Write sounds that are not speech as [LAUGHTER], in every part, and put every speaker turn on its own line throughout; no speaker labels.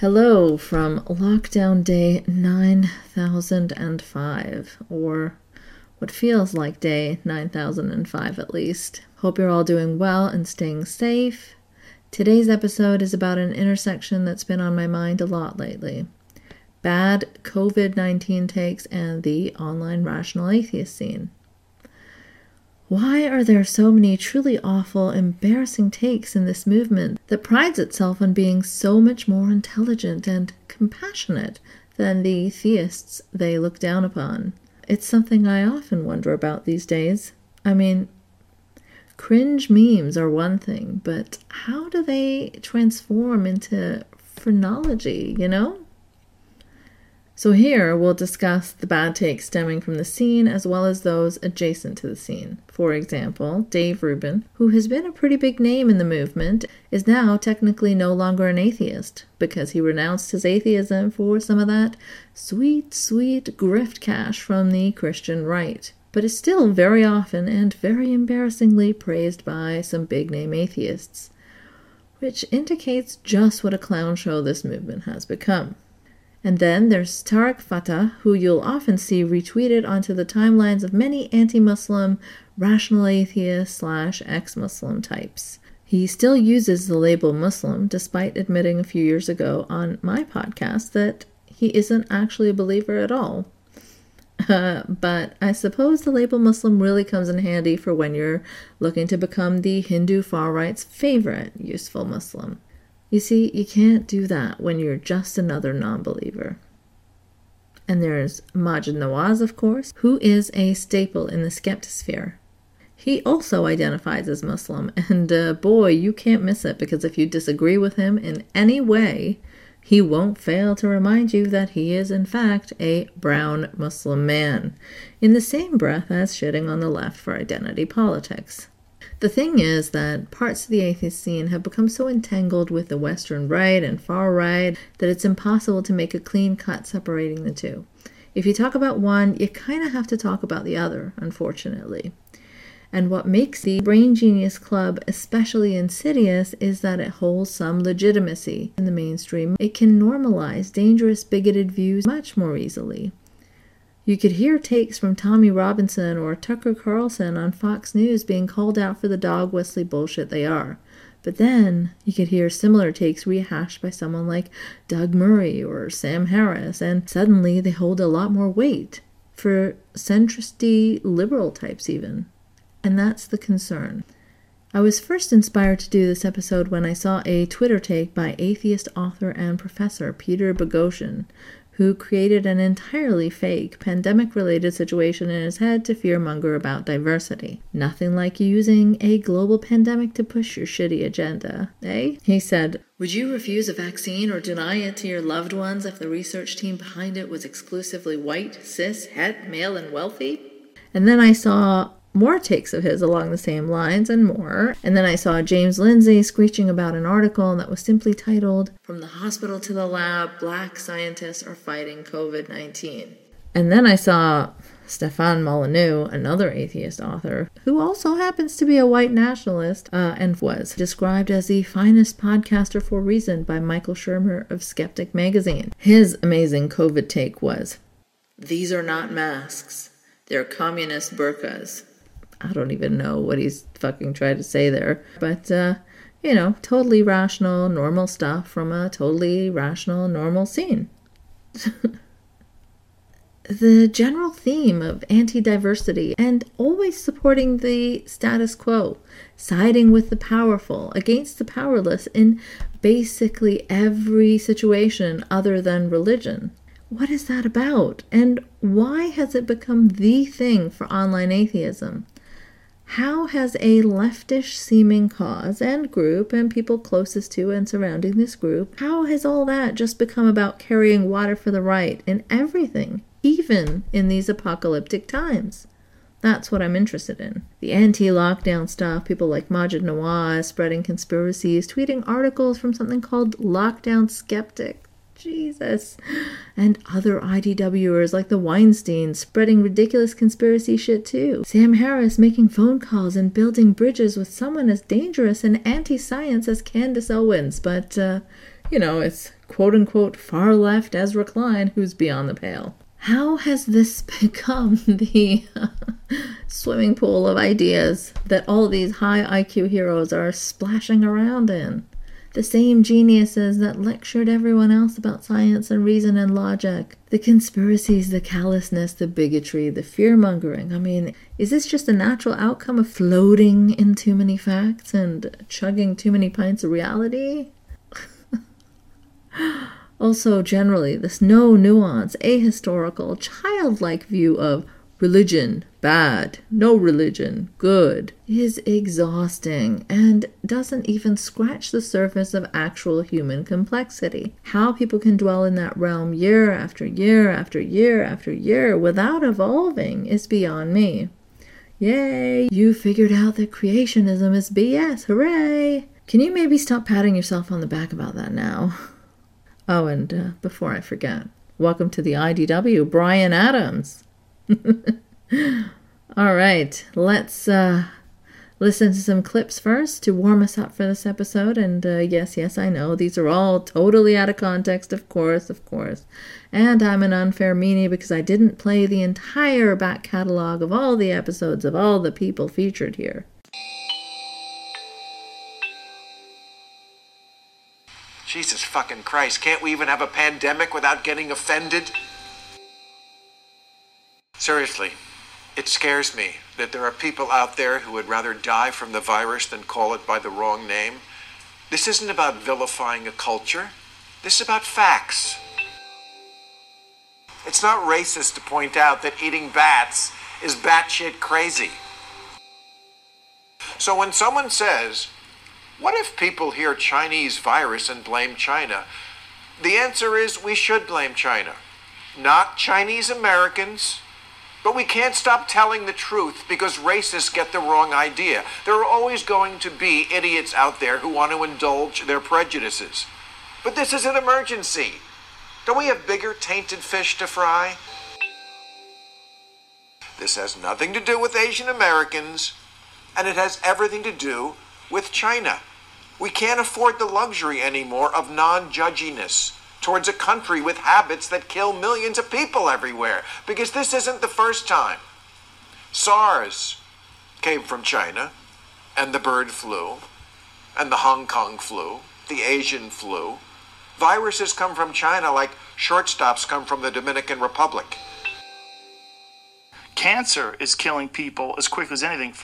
Hello from lockdown day 9005, or what feels like day 9005 at least. Hope you're all doing well and staying safe. Today's episode is about an intersection that's been on my mind a lot lately bad COVID 19 takes and the online rational atheist scene. Why are there so many truly awful, embarrassing takes in this movement that prides itself on being so much more intelligent and compassionate than the theists they look down upon? It's something I often wonder about these days. I mean, cringe memes are one thing, but how do they transform into phrenology, you know? So, here we'll discuss the bad takes stemming from the scene as well as those adjacent to the scene. For example, Dave Rubin, who has been a pretty big name in the movement, is now technically no longer an atheist because he renounced his atheism for some of that sweet, sweet grift cash from the Christian right, but is still very often and very embarrassingly praised by some big name atheists, which indicates just what a clown show this movement has become. And then there's Tarek Fatah, who you'll often see retweeted onto the timelines of many anti Muslim, rational atheist slash ex Muslim types. He still uses the label Muslim, despite admitting a few years ago on my podcast that he isn't actually a believer at all. Uh, [LAUGHS] but I suppose the label Muslim really comes in handy for when you're looking to become the Hindu far right's favorite useful Muslim. You see, you can't do that when you're just another non believer. And there's Maajid Nawaz, of course, who is a staple in the skeptosphere. He also identifies as Muslim, and uh, boy, you can't miss it because if you disagree with him in any way, he won't fail to remind you that he is, in fact, a brown Muslim man, in the same breath as shitting on the left for identity politics. The thing is that parts of the atheist scene have become so entangled with the Western right and far right that it's impossible to make a clean cut separating the two. If you talk about one, you kind of have to talk about the other, unfortunately. And what makes the Brain Genius Club especially insidious is that it holds some legitimacy in the mainstream. It can normalize dangerous, bigoted views much more easily. You could hear takes from Tommy Robinson or Tucker Carlson on Fox News being called out for the dog whistly bullshit they are. But then you could hear similar takes rehashed by someone like Doug Murray or Sam Harris, and suddenly they hold a lot more weight for centristy liberal types, even. And that's the concern. I was first inspired to do this episode when I saw a Twitter take by atheist author and professor Peter Boghossian, who created an entirely fake pandemic related situation in his head to fearmonger about diversity. Nothing like using a global pandemic to push your shitty agenda, eh? He said, Would you refuse a vaccine or deny it to your loved ones if the research team behind it was exclusively white, cis, het, male, and wealthy? And then I saw more takes of his along the same lines and more. And then I saw James Lindsay screeching about an article that was simply titled, From the Hospital to the Lab Black Scientists Are Fighting COVID 19. And then I saw Stefan Molyneux, another atheist author, who also happens to be a white nationalist uh, and was described as the finest podcaster for reason by Michael Shermer of Skeptic Magazine. His amazing COVID take was These are not masks, they're communist burqas. I don't even know what he's fucking trying to say there. But, uh, you know, totally rational, normal stuff from a totally rational, normal scene. [LAUGHS] the general theme of anti diversity and always supporting the status quo, siding with the powerful against the powerless in basically every situation other than religion. What is that about? And why has it become the thing for online atheism? How has a leftish seeming cause and group and people closest to and surrounding this group, how has all that just become about carrying water for the right in everything, even in these apocalyptic times? That's what I'm interested in. The anti lockdown stuff, people like Maajid Nawaz spreading conspiracies, tweeting articles from something called Lockdown Skeptic. Jesus. And other IDWers like the Weinsteins spreading ridiculous conspiracy shit too. Sam Harris making phone calls and building bridges with someone as dangerous and anti science as Candace Owens. But uh, you know, it's quote unquote far left Ezra Klein who's beyond the pale. How has this [LAUGHS] become the swimming pool of ideas that all these high IQ heroes are splashing around in? The same geniuses that lectured everyone else about science and reason and logic. The conspiracies, the callousness, the bigotry, the fear mongering. I mean, is this just a natural outcome of floating in too many facts and chugging too many pints of reality? [LAUGHS] also, generally, this no nuance, ahistorical, childlike view of religion, bad, no religion, good, is exhausting and doesn't even scratch the surface of actual human complexity. How people can dwell in that realm year after year after year after year without evolving is beyond me. Yay, you figured out that creationism is BS, hooray! Can you maybe stop patting yourself on the back about that now? [LAUGHS] Oh, and uh, before I forget, welcome to the IDW, Bryan Adams. [LAUGHS] All right, let's uh, listen to some clips first to warm us up for this episode. And uh, yes, yes, I know these are all totally out of context, of course, of course. And I'm an unfair meanie because I didn't play the entire back catalog of all the episodes of all the people featured here.
Jesus fucking Christ, can't we even have a pandemic without getting offended? Seriously, it scares me that there are people out there who would rather die from the virus than call it by the wrong name. This isn't about vilifying a culture. This is about facts. It's not racist to point out that eating bats is batshit crazy. So when someone says, what if people hear Chinese virus and blame China? The answer is we should blame China. Not Chinese Americans, but we can't stop telling the truth because racists get the wrong idea. There are always going to be idiots out there who want to indulge their prejudices. But this is an emergency. Don't we have bigger tainted fish to fry? This has nothing to do with Asian Americans, and it has everything to do with China. We can't afford the luxury anymore of non judginess towards a country with habits that kill millions of people everywhere. Because this isn't the first time. SARS came from China, and the bird flu, and the Hong Kong flu, the Asian flu. Viruses come from China like shortstops come from the Dominican Republic.
Cancer is killing people as quick as anything.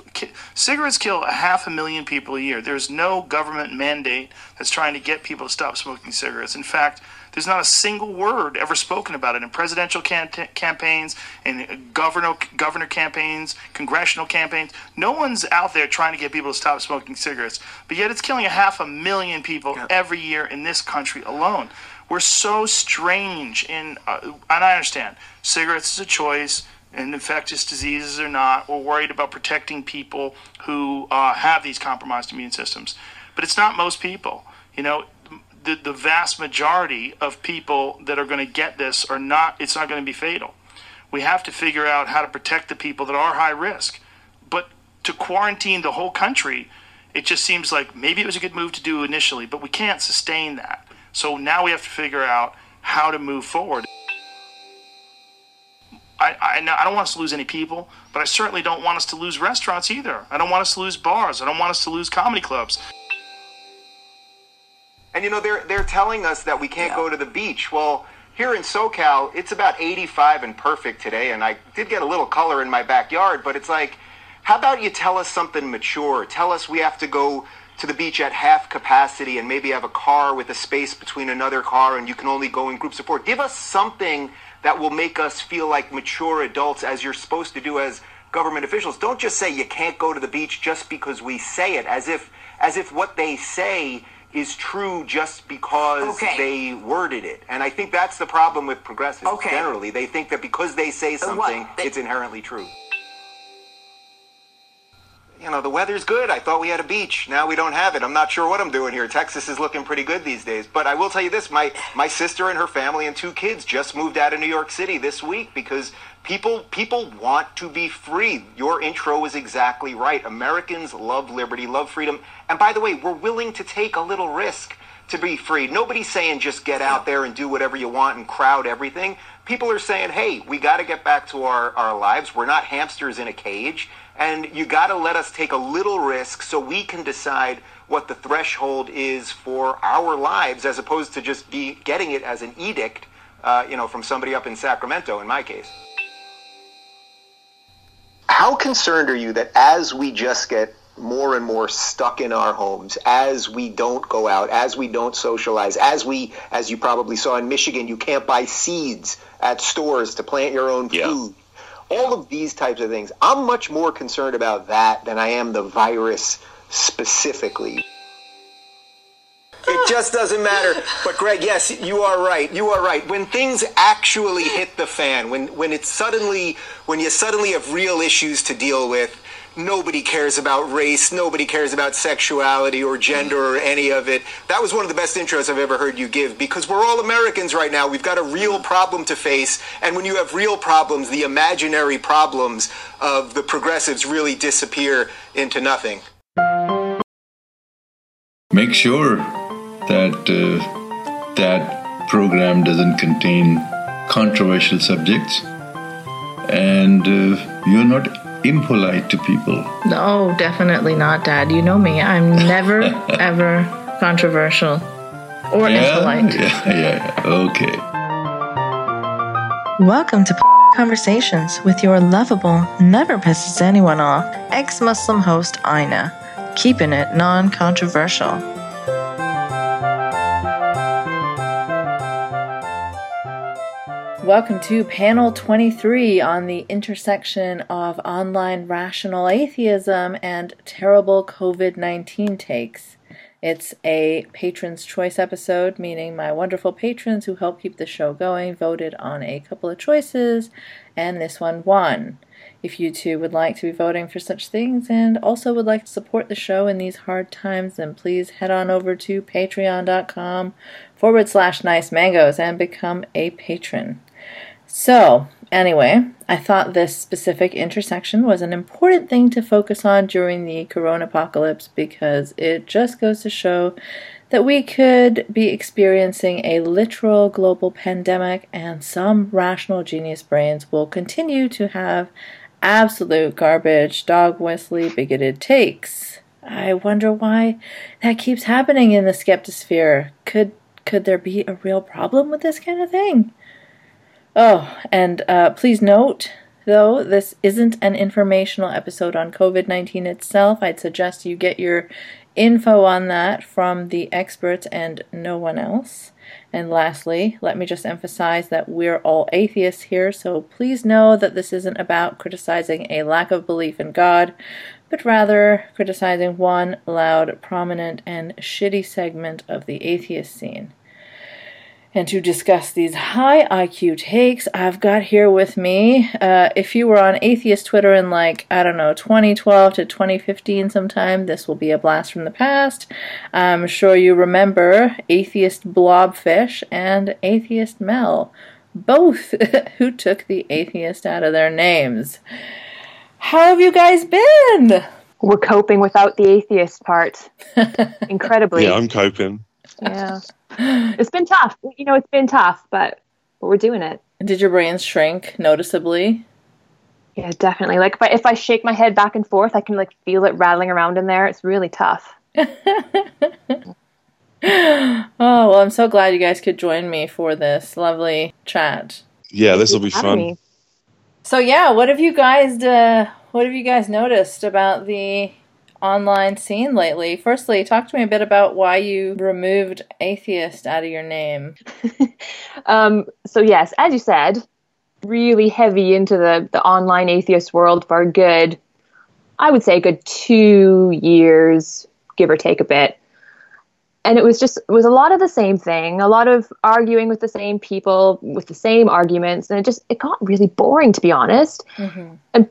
Cigarettes kill a half a million people a year. There's no government mandate that's trying to get people to stop smoking cigarettes. In fact, there's not a single word ever spoken about it in presidential cam- campaigns, in governor governor campaigns, congressional campaigns. No one's out there trying to get people to stop smoking cigarettes. But yet, it's killing a half a million people every year in this country alone. We're so strange in, uh, and I understand cigarettes is a choice and infectious diseases or not. We're worried about protecting people who uh, have these compromised immune systems, but it's not most people. You know, the, the vast majority of people that are going to get this are not, it's not going to be fatal. We have to figure out how to protect the people that are high risk. But to quarantine the whole country, it just seems like maybe it was a good move to do initially, but we can't sustain that. So now we have to figure out how to move forward. I, I, I, don't want us to lose any people, but I certainly don't want us to lose restaurants either. I don't want us to lose bars. I don't want us to lose comedy clubs.
And you know, they're they're telling us that we can't yeah. go to the beach. Well, here in SoCal, it's about 85 and perfect today, and I did get a little color in my backyard, but it's like, how about you tell us something mature? Tell us we have to go to the beach at half capacity and maybe have a car with a space between another car and you can only go in groups of four. Give us something that will make us feel like mature adults as you're supposed to do as government officials. Don't just say you can't go to the beach just because we say it as if as if what they say is true just because okay. they worded it. And I think that's the problem with progressives okay. generally. They think that because they say something, they- it's inherently true. You know, the weather's good. I thought we had a beach. Now we don't have it. I'm not sure what I'm doing here. Texas is looking pretty good these days. But I will tell you this, my my sister and her family and two kids just moved out of New York City this week because People people want to be free. Your intro was exactly right. Americans love liberty, love freedom. And by the way, we're willing to take a little risk to be free. Nobody's saying just get out there and do whatever you want and crowd everything. People are saying, hey, we got to get back to our, our lives. We're not hamsters in a cage. And you got to let us take a little risk so we can decide what the threshold is for our lives as opposed to just be getting it as an edict, uh, you know, from somebody up in Sacramento in my case. How concerned are you that as we just get more and more stuck in our homes as we don't go out, as we don't socialize, as we, as you probably saw in Michigan, you can't buy seeds at stores to plant your own food. All of these types of things. I'm much more concerned about that than I am the virus specifically. It just doesn't matter. But Greg, yes, you are right. You are right. When things actually hit the fan, when when it's suddenly when you suddenly have real issues to deal with, nobody cares about race, nobody cares about sexuality or gender or any of it. That was one of the best intros I've ever heard you give because we're all Americans right now. We've got a real problem to face, and when you have real problems, the imaginary problems of the progressives really disappear into nothing.
Make sure that uh, that program doesn't contain controversial subjects and uh, you're not impolite to people.
No, definitely not, Dad. You know me. I'm never, [LAUGHS] ever controversial or
yeah,
impolite. [LAUGHS]
Yeah, yeah, okay.
Welcome to Conversations with your lovable, never pisses anyone off, ex Muslim host Ina, keeping it non controversial. Welcome to panel 23 on the intersection of online rational atheism and terrible COVID 19 takes. It's a patron's choice episode, meaning my wonderful patrons who help keep the show going voted on a couple of choices, and this one won. If you too would like to be voting for such things and also would like to support the show in these hard times, then please head on over to patreon.com forward slash nice mangoes and become a patron. So, anyway, I thought this specific intersection was an important thing to focus on during the corona apocalypse because it just goes to show that we could be experiencing a literal global pandemic and some rational genius brains will continue to have absolute garbage, dog whistly, bigoted takes. I wonder why that keeps happening in the skeptosphere. Could could there be a real problem with this kind of thing? Oh, and uh, please note, though, this isn't an informational episode on COVID 19 itself. I'd suggest you get your info on that from the experts and no one else. And lastly, let me just emphasize that we're all atheists here, so please know that this isn't about criticizing a lack of belief in God, but rather criticizing one loud, prominent, and shitty segment of the atheist scene. And to discuss these high IQ takes, I've got here with me, uh, if you were on atheist Twitter in like, I don't know, 2012 to 2015 sometime, this will be a blast from the past. I'm sure you remember Atheist Blobfish and Atheist Mel, both [LAUGHS] who took the atheist out of their names. How have you guys been?
We're coping without the atheist part. [LAUGHS] Incredibly.
Yeah, I'm coping.
Yeah. It's been tough. You know, it's been tough, but but we're doing it.
Did your brains shrink noticeably?
Yeah, definitely. Like if I if I shake my head back and forth, I can like feel it rattling around in there. It's really tough. [LAUGHS]
oh, well, I'm so glad you guys could join me for this lovely chat.
Yeah, this will be fun. Me.
So yeah, what have you guys uh, what have you guys noticed about the online scene lately. Firstly, talk to me a bit about why you removed atheist out of your name. [LAUGHS]
um, so, yes, as you said, really heavy into the, the online atheist world for a good, I would say, a good two years, give or take a bit. And it was just it was a lot of the same thing, a lot of arguing with the same people with the same arguments, and it just it got really boring to be honest. Mm-hmm. And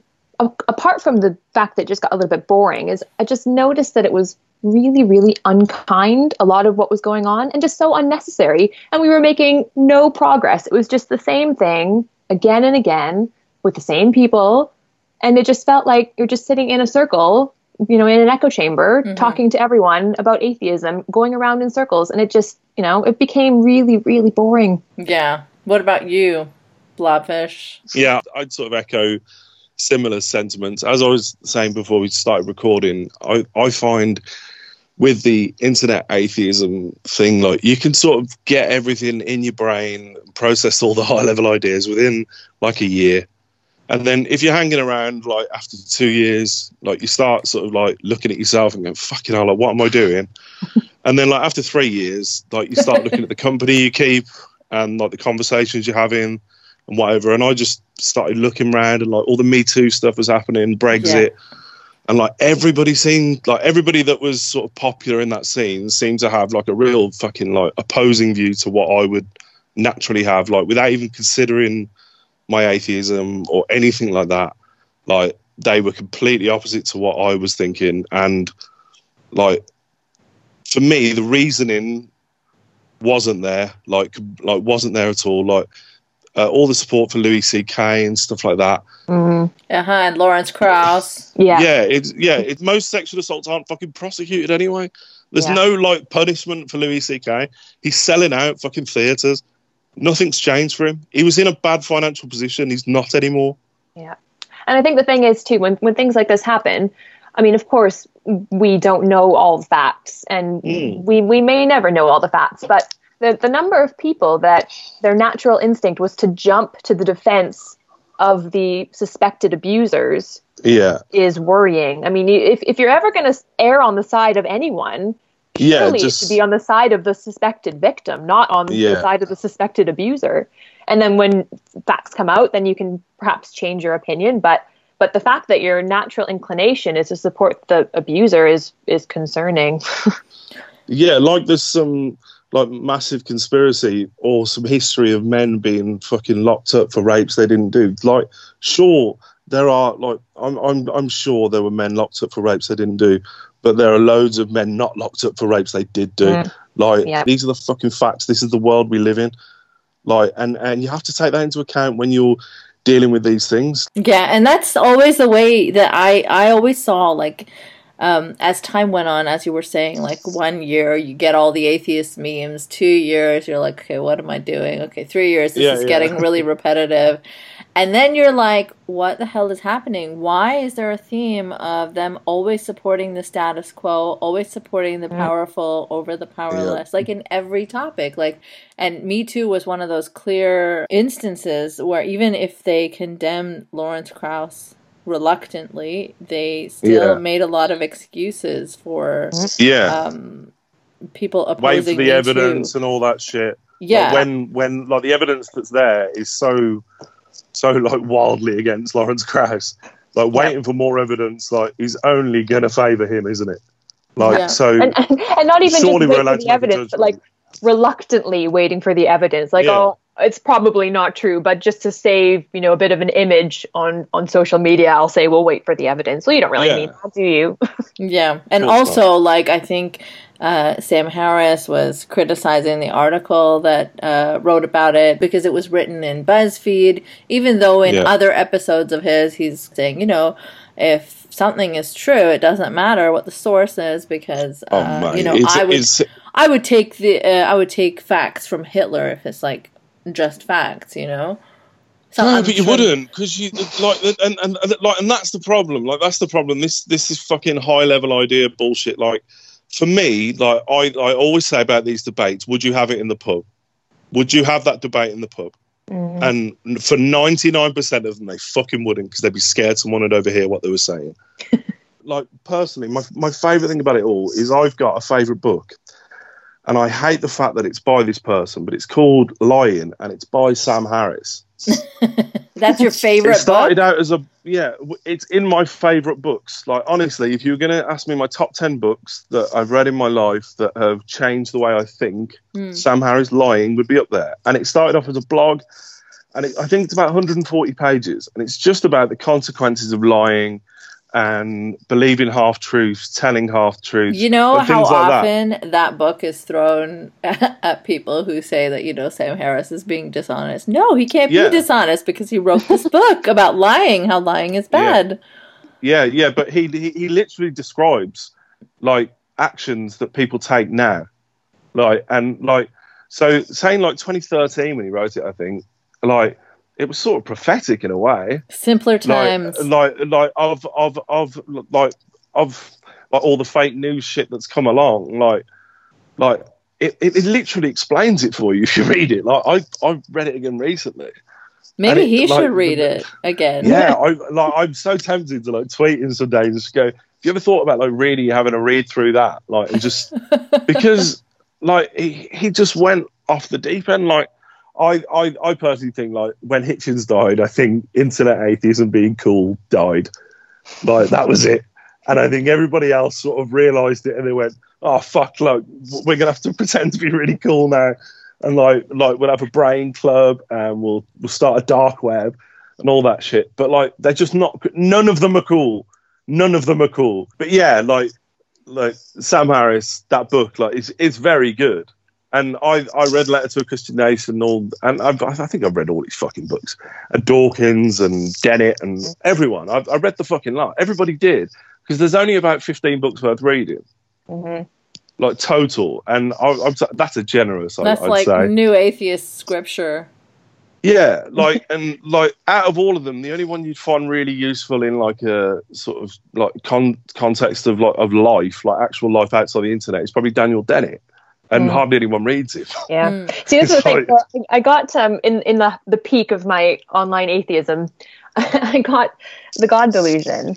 apart from the fact that it just got a little bit boring, is I just noticed that it was really, really unkind, a lot of what was going on, and just so unnecessary. And we were making no progress. It was just the same thing again and again with the same people. And it just felt like you're just sitting in a circle you know, in an echo chamber, mm-hmm. talking to everyone about atheism, going around in circles, and it just, you know, it became really, really boring.
Yeah. What about you, Blobfish?
Yeah, I'd sort of echo similar sentiments. As I was saying before we started recording, I, I find with the internet atheism thing, like you can sort of get everything in your brain, process all the [LAUGHS] high level ideas within like a year. And then if you're hanging around like after two years, like you start sort of like looking at yourself and going, fucking hell, like what am I doing? [LAUGHS] and then like after three years, like you start looking at the company you keep and like the conversations you're having and whatever. And I just started looking around and like all the Me Too stuff was happening, Brexit. Yeah and like everybody seemed like everybody that was sort of popular in that scene seemed to have like a real fucking like opposing view to what I would naturally have, like without even considering my atheism or anything like that. Like they were completely opposite to what I was thinking, and like for me, the reasoning wasn't there. Like like wasn't there at all. Like uh, all the support for Louis C.K. and stuff like that.
Mm-hmm. Uh huh. And Lawrence Krauss.
Yeah.
Yeah. It's yeah. It, most sexual assaults aren't fucking prosecuted anyway. There's yeah. no like punishment for Louis C.K. He's selling out fucking theaters. Nothing's changed for him. He was in a bad financial position. He's not anymore.
Yeah. And I think the thing is too when when things like this happen. I mean, of course, we don't know all the facts, and mm. we we may never know all the facts, but the, the number of people that their natural instinct was to jump to the defense of the suspected abusers
yeah.
is worrying. I mean if, if you're ever going to err on the side of anyone yeah just to be on the side of the suspected victim not on yeah. the side of the suspected abuser. And then when facts come out then you can perhaps change your opinion but but the fact that your natural inclination is to support the abuser is is concerning. [LAUGHS]
Yeah like there's some like massive conspiracy or some history of men being fucking locked up for rapes they didn't do. Like, sure, there are like I'm I'm I'm sure there were men locked up for rapes they didn't do, but there are loads of men not locked up for rapes they did do. Mm. Like, yep. these are the fucking facts. This is the world we live in. Like, and and you have to take that into account when you're dealing with these things.
Yeah, and that's always the way that I I always saw like um, as time went on, as you were saying, like one year you get all the atheist memes, two years you're like, okay, what am I doing? Okay, three years this yeah, is yeah. getting really [LAUGHS] repetitive. And then you're like, what the hell is happening? Why is there a theme of them always supporting the status quo, always supporting the mm. powerful over the powerless, yeah. like in every topic? Like, and Me Too was one of those clear instances where even if they condemn Lawrence Krauss reluctantly, they still yeah. made a lot of excuses for
yeah
um, people opposing
wait for the evidence too. and all that shit.
Yeah,
like when when like the evidence that's there is so so like wildly against Lawrence Krauss. Like waiting yeah. for more evidence, like is only going to favour him, isn't it? Like yeah. so,
and, and, not even just waiting for the evidence, but like reluctantly waiting for the evidence. Like, yeah. oh, it's probably not true, but just to save, you know, a bit of an image on on social media, I'll say we'll wait for the evidence. Well, you don't really yeah. mean that, do you? [LAUGHS]
yeah, and also like I think uh, Sam Harris was criticizing the article that uh, wrote about it because it was written in BuzzFeed, even though in yeah. other episodes of his, he's saying, you know, if something is true, it doesn't matter what the source is because, oh uh, oh you know, it's, I would, I would take the, uh, I would take facts from Hitler if it's like just facts, you know.
So no, I'm but you wouldn't, because you like, and, and, and like, and that's the problem. Like, that's the problem. This this is fucking high level idea bullshit. Like, for me, like I I always say about these debates, would you have it in the pub? Would you have that debate in the pub? Mm. And for ninety nine percent of them, they fucking wouldn't because they'd be scared someone would overhear what they were saying. [LAUGHS] like personally, my my favorite thing about it all is I've got a favorite book and I hate the fact that it's by this person, but it's called Lying, and it's by Sam Harris. [LAUGHS]
That's your favorite.
it started book? out as a yeah. It's in my favorite books. Like honestly, if you were going to ask me my top ten books that I've read in my life that have changed the way I think, mm. Sam Harris Lying would be up there. And it started off as a blog, and it, I think it's about 140 pages, and it's just about the consequences of lying and believing half truths, telling half truths.
You know how like often that. that. book is thrown [LAUGHS] at people who say that you know Sam Harris is being dishonest. No, he can't yeah. be dishonest because he wrote this [LAUGHS] book about lying, how lying is bad.
Yeah, yeah, but he, he he literally describes like actions that people take now, like and like so saying like 2013 when he wrote it, I think like it was sort of prophetic in a way,
Simpler times.
like like like of of of like of like all the fake news shit that's come along, like like. It, it, it literally explains it for you if you read it. Like I, I read it again recently,
Maybe
it-
he
like,
should read it again.
yeah, [LAUGHS] I like I'm so tempted to like tweet him some days and just go, Have you ever thought about like really having a read through that? Like and just [LAUGHS] because like he, he just went off the deep end. Like I, I I personally think like when Hitchens died, I think internet atheism being cool died. Like that was it. And I think everybody else sort of realised it and they went, Oh fuck, look, we're gonna have to [LAUGHS] pretend to be really cool now. And like like we'll have a brain club and we'll we'll start a dark web and all that shit. But like they're just not none of them are cool. None of them are cool. But yeah, like like Sam Harris, that book, like it's it's very good. And I, I read Letter to a Christian Nation and all, and I've, I think I've read all these fucking books, and Dawkins and Dennett and everyone. I, I read the fucking lot. Everybody did because there's only about 15 books worth reading,
Mhm.
like total. And I, I'm, that's a generous. I,
That's
I'd
like
say.
new atheist scripture.
Yeah, like and like out of all of them, the only one you'd find really useful in like a sort of like con- context of like of life, like actual life outside the internet, is probably Daniel Dennett, and
Mm.
hardly anyone reads it.
Yeah.
Mm.
See, this [LAUGHS] is the thing. So I got um, in in the the peak of my online atheism. [LAUGHS] I got the God Delusion,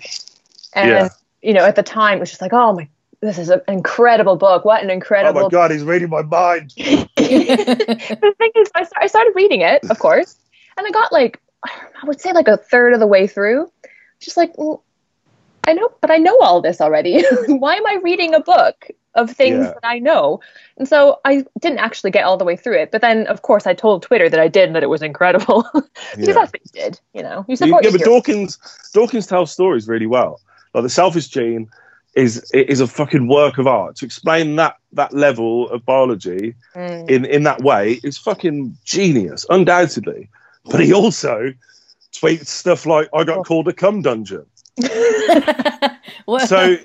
and
Yeah.
you know, at the time, it was just like, oh my, this is an incredible book. What an incredible!
Oh my god, he's reading my mind. [LAUGHS]
the thing is, I, sta- I started reading it, of course, and I got like, I would say like a third of the way through. Just like, well, I know, but I know all this already. Why am I reading a book of things
Yeah.
that I know? And so I didn't actually get all the way through it. But then, of course, I told Twitter that I did and that it was incredible [LAUGHS] because
Yeah.
that's what you did. You know, you
yeah, but
your
Dawkins Dawkins tells stories really well. Like the selfish gene is is a fucking work of art. To explain that that level of biology
Mm.
in in that way is fucking genius, undoubtedly. But he also tweets stuff like, "I got called a cum dungeon." [LAUGHS] [LAUGHS] So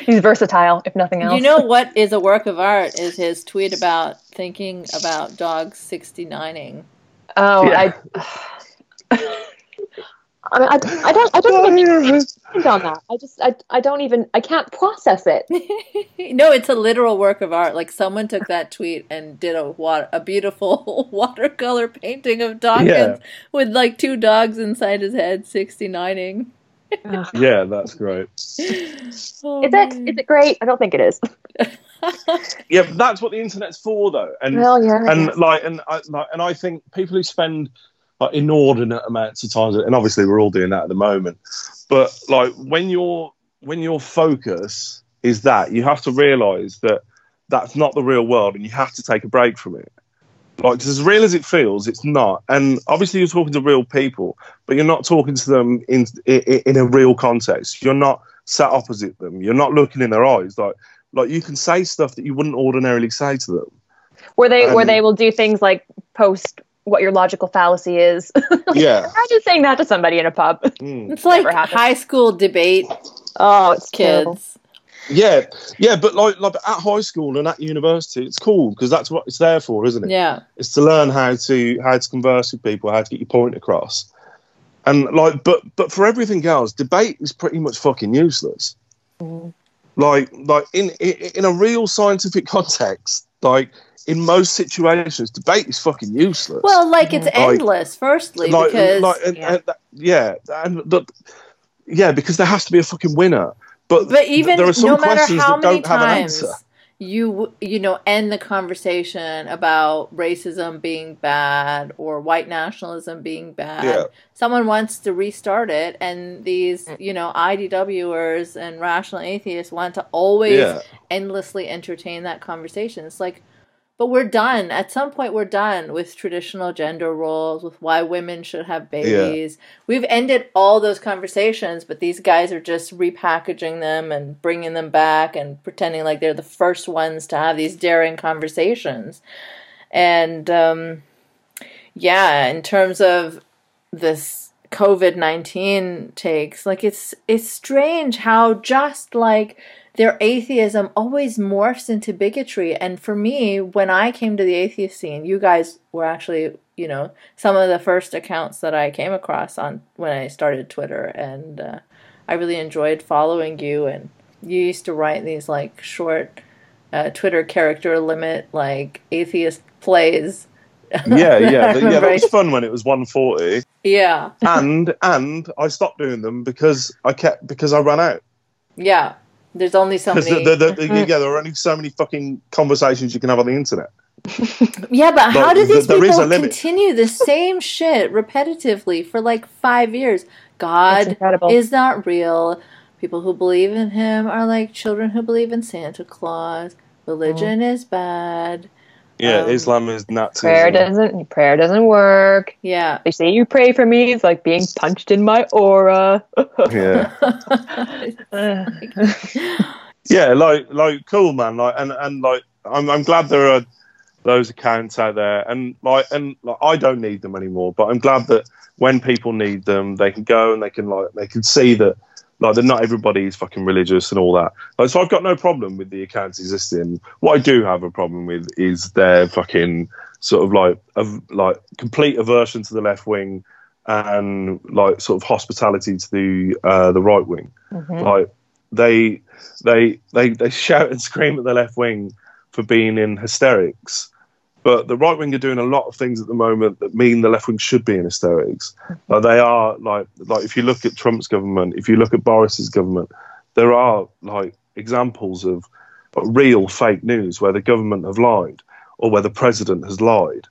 He's versatile, if nothing else.
you know [LAUGHS] what is a work of art is his tweet about thinking about dogs 69ing.
oh,
Yeah.
I. [SIGHS] I mean, I, I don't, I don't even think on that. I just, I, I don't even, I can't process it. [LAUGHS]
no, it's a literal work of art. Like someone took that tweet and did a wa- a beautiful [LAUGHS] watercolor painting of Dawkins
Yeah.
with like two dogs inside his head 69ing. [LAUGHS]
yeah, that's great.
Oh,
Is it? Is it great? I don't think it is. [LAUGHS]
Yeah, but that's what the internet's for, though. And
Well, yeah.
And
guess.
like and I like and I think people who spend like inordinate amounts of time, and obviously we're all doing that at the moment. But like when your when your focus is that, you have to realise that that's not the real world, and you have to take a break from it. Like 'cause as real as it feels, it's not. And obviously, you're talking to real people, but you're not talking to them in in, in a real context. You're not sat opposite them. You're not looking in their eyes. Like like you can say stuff that you wouldn't ordinarily say to them.
where they, where
um,
they will do things like post what your logical fallacy is. [LAUGHS]
Yeah.
Imagine saying that to somebody in a pub.
Mm.
It's like high school debate
Oh, it's terrible.
Yeah, yeah, but like like at high school and at university, it's cool because that's what it's there for, isn't it?
Yeah.
It's to learn how to how to converse with people, how to get your point across, and like, but but for everything else, debate is pretty much fucking useless. Mm. Like like in, in in a real scientific context, like in most situations, debate is fucking useless.
Well, like it's endless. Firstly,
like,
because
like, and,
yeah.
and yeah, and but, yeah, because there has to be a fucking winner. But,
but even
there are some
no matter
questions
how
that
many
don't have an
times
answer.
you you know end the conversation about racism being bad or white nationalism being bad,
Yeah.
someone wants to restart it, and these mm. you know IDWers and rational atheists want to always
Yeah.
endlessly entertain that conversation. It's like, but we're done. At some point, we're done with traditional gender roles, with why women should have babies. We've ended all those conversations, but these guys are just repackaging them and bringing them back and pretending like they're the first ones to have these daring conversations. And um, yeah, in terms of this COVID nineteen takes. Like it's it's strange how just like their atheism always morphs into bigotry. And for me, when I came to the atheist scene, you guys were actually, you know, some of the first accounts that I came across on when I started Twitter, and uh, I really enjoyed following you. And you used to write these like short uh, Twitter character limit, like atheist plays.
yeah, yeah, [LAUGHS] yeah. That was fun when it was 140,
Yeah,
and and I stopped doing them because I kept because I ran out.
yeah. There's only so many.
the, the, the, yeah, there are only so many fucking conversations you can have on the internet. [LAUGHS]
Yeah, but how
But
do these
th- there is
people
a limit.
continue the same shit repetitively for like five years? God is not real. People who believe in him are like children who believe in Santa Claus. Mm. Religion is bad.
Yeah,
Um,
Islam is Nazi.
prayer doesn't prayer doesn't work.
Yeah.
They say you pray for me. It's like being punched in my aura. [LAUGHS]
Yeah, [LAUGHS] yeah, like like cool, man. Like and and like I'm I'm glad there are those accounts out there, and like and like I don't need them anymore. But I'm glad that when people need them, they can go and they can like they can see that like that not everybody is fucking religious and all that. Like so, I've got no problem with the accounts existing. What I do have a problem with is their fucking sort of like of like complete aversion to the left wing and like sort of hospitality to the uh, the right wing. Like they they they they shout and scream at the left wing for being in hysterics. But the right wing are doing a lot of things at the moment that mean the left wing should be in hysterics. Like they are like like if you look at Trump's government, if you look at Boris's government, there are like examples of uh, real fake news where the government have lied or where the president has lied.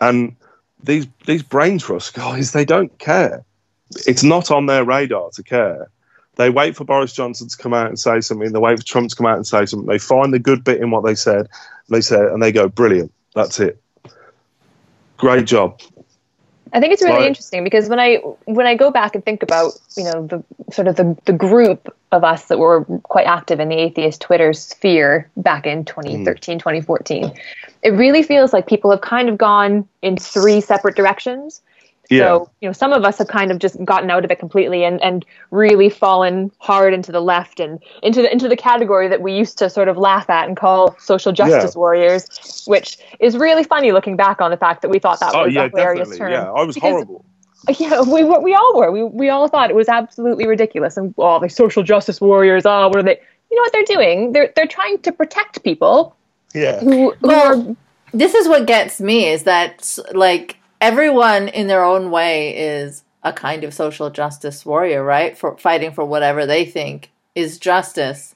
And these these brain trust guys, they don't care. It's not on their radar to care. They wait for Boris Johnson to come out and say something. They wait for Trump to come out and say something. They find the good bit in what they said. They say, and they go, "Brilliant, that's it. Great job."
I think it's really
Right.
interesting because when I when I go back and think about you know the sort of the, the group of us that were quite active in the atheist Twitter sphere back in 2013 2014 it really feels like people have kind of gone in three separate directions
Yeah,
so you know some of us have kind of just gotten out of it completely and and really fallen hard into the left and into the into the category that we used to sort of laugh at and call social justice
Yeah.
warriors which is really funny looking back on the fact that we thought that
oh
was
yeah,
a hilarious
definitely.
term
Yeah, I was
Because-
horrible. [LAUGHS]
yeah, we were, we all were. We we all thought it was absolutely ridiculous. And oh, the social justice warriors. Oh, what are they? You know what they're doing? They're they're trying to protect people
Yeah,
who, who
Well,
are
this is what gets me is that like everyone in their own way is a kind of social justice warrior, right? For fighting for whatever they think is justice.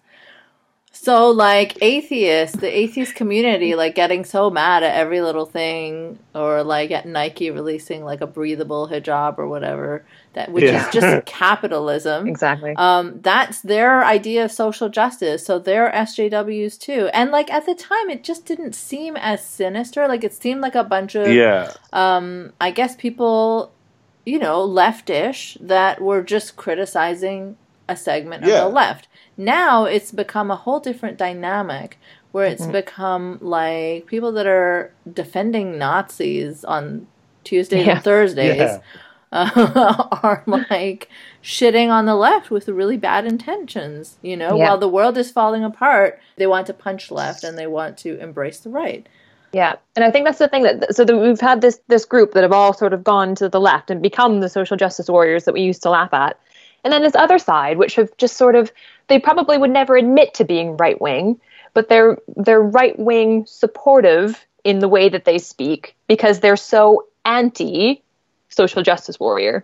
So like atheists, the atheist community like getting so mad at every little thing or like at Nike releasing like a breathable hijab or whatever that which
Yeah.
is just [LAUGHS] capitalism.
exactly.
Um, that's their idea of social justice. So they're SJWs too. And like at the time, it just didn't seem as sinister. Like it seemed like a bunch of,
yeah,
um, I guess people, you know, leftish that were just criticizing a segment
Yeah.
of the left. Now it's become a whole different dynamic where it's
Mm-hmm.
become like people that are defending Nazis on Tuesdays
Yeah.
and Thursdays
Yeah.
Uh, [LAUGHS] are like shitting on the left with really bad intentions. You know,
Yeah.
while the world is falling apart, they want to punch left and they want to embrace the right.
Yeah, and I think that's the thing that so that we've had this this group that have all sort of gone to the left and become the social justice warriors that we used to laugh at, and then this other side, which have just sort of they probably would never admit to being right wing, but they're they're right wing supportive in the way that they speak because they're so anti social justice warrior.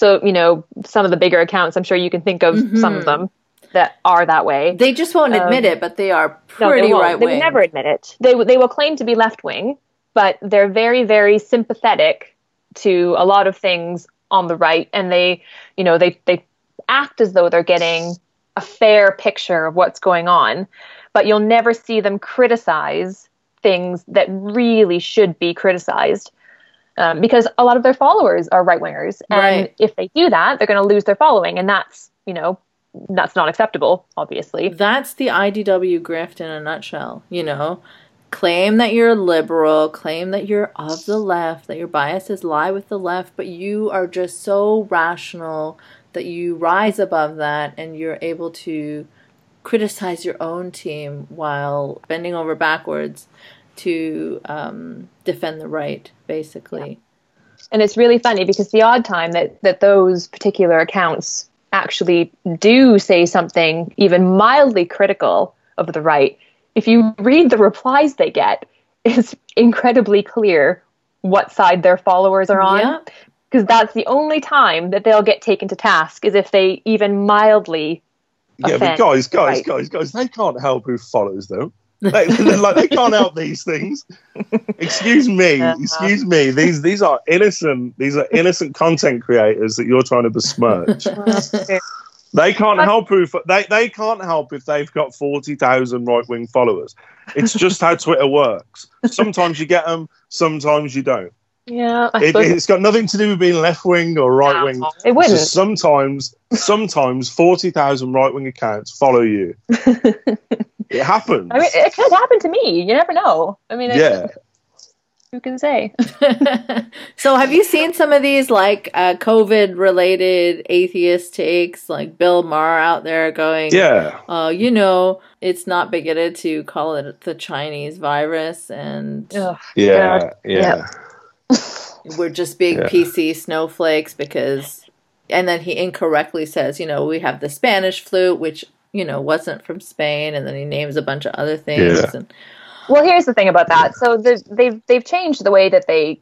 So you know some of the bigger accounts, I'm sure you can think of some of them that are that way.
They just won't admit
Um,
it, but they are
they
pretty
won't.
right
They would never admit it. They they will claim to be left wing, but they're very very sympathetic to a lot of things on the right, and they you know they they act as though they're getting a fair picture of what's going on, but you'll never see them criticize things that really should be criticized. Um, because a lot of their followers are right wingers, and
Right.
if they do that, they're going to lose their following, and that's you know that's not acceptable, obviously.
That's the IDW grift in a nutshell, you know. claim that you're liberal, claim that you're of the left, that your biases lie with the left, but you are just so rational that you rise above that and you're able to criticize your own team while bending over backwards to um, defend the right, basically.
And it's really funny because the odd time that, that those particular accounts actually do say something even mildly critical of the right, if you read the replies they get, [LAUGHS] it's incredibly clear what side their followers are on.
Yeah.
Because that's the only time that they'll get taken to task is if they even mildly
Yeah, but guys, guys,
right.
guys, guys, they can't help who follows them. They, [LAUGHS] like they can't help these things. Excuse me, uh-huh. excuse me. These these are innocent. These are innocent content creators that you're trying to besmirch. [LAUGHS] They can't help fo- they they can't help if they've got forty thousand right wing followers. It's just how Twitter works. Sometimes you get them, sometimes you don't.
Yeah,
It, it's got nothing to do with being left wing or right wing.
it wouldn't.
just sometimes, sometimes forty thousand right wing accounts follow you. [LAUGHS] it happens.
I mean, it could happen to me. You never know. I mean, it-
yeah, [LAUGHS]
who can say? [LAUGHS]
so have you seen some of these like uh, COVID related atheist takes like Bill Maher out there going
yeah,
uh, you know, it's not bigoted to call it the Chinese virus and
Ugh,
yeah,
God.
yeah. [LAUGHS]
we're just being
Yeah.
PC snowflakes because and then he incorrectly says, you know, we have the Spanish flu which, you know, wasn't from Spain and then he names a bunch of other things
Yeah.
and
Well, here's the thing about that. So the, they've they've changed the way that they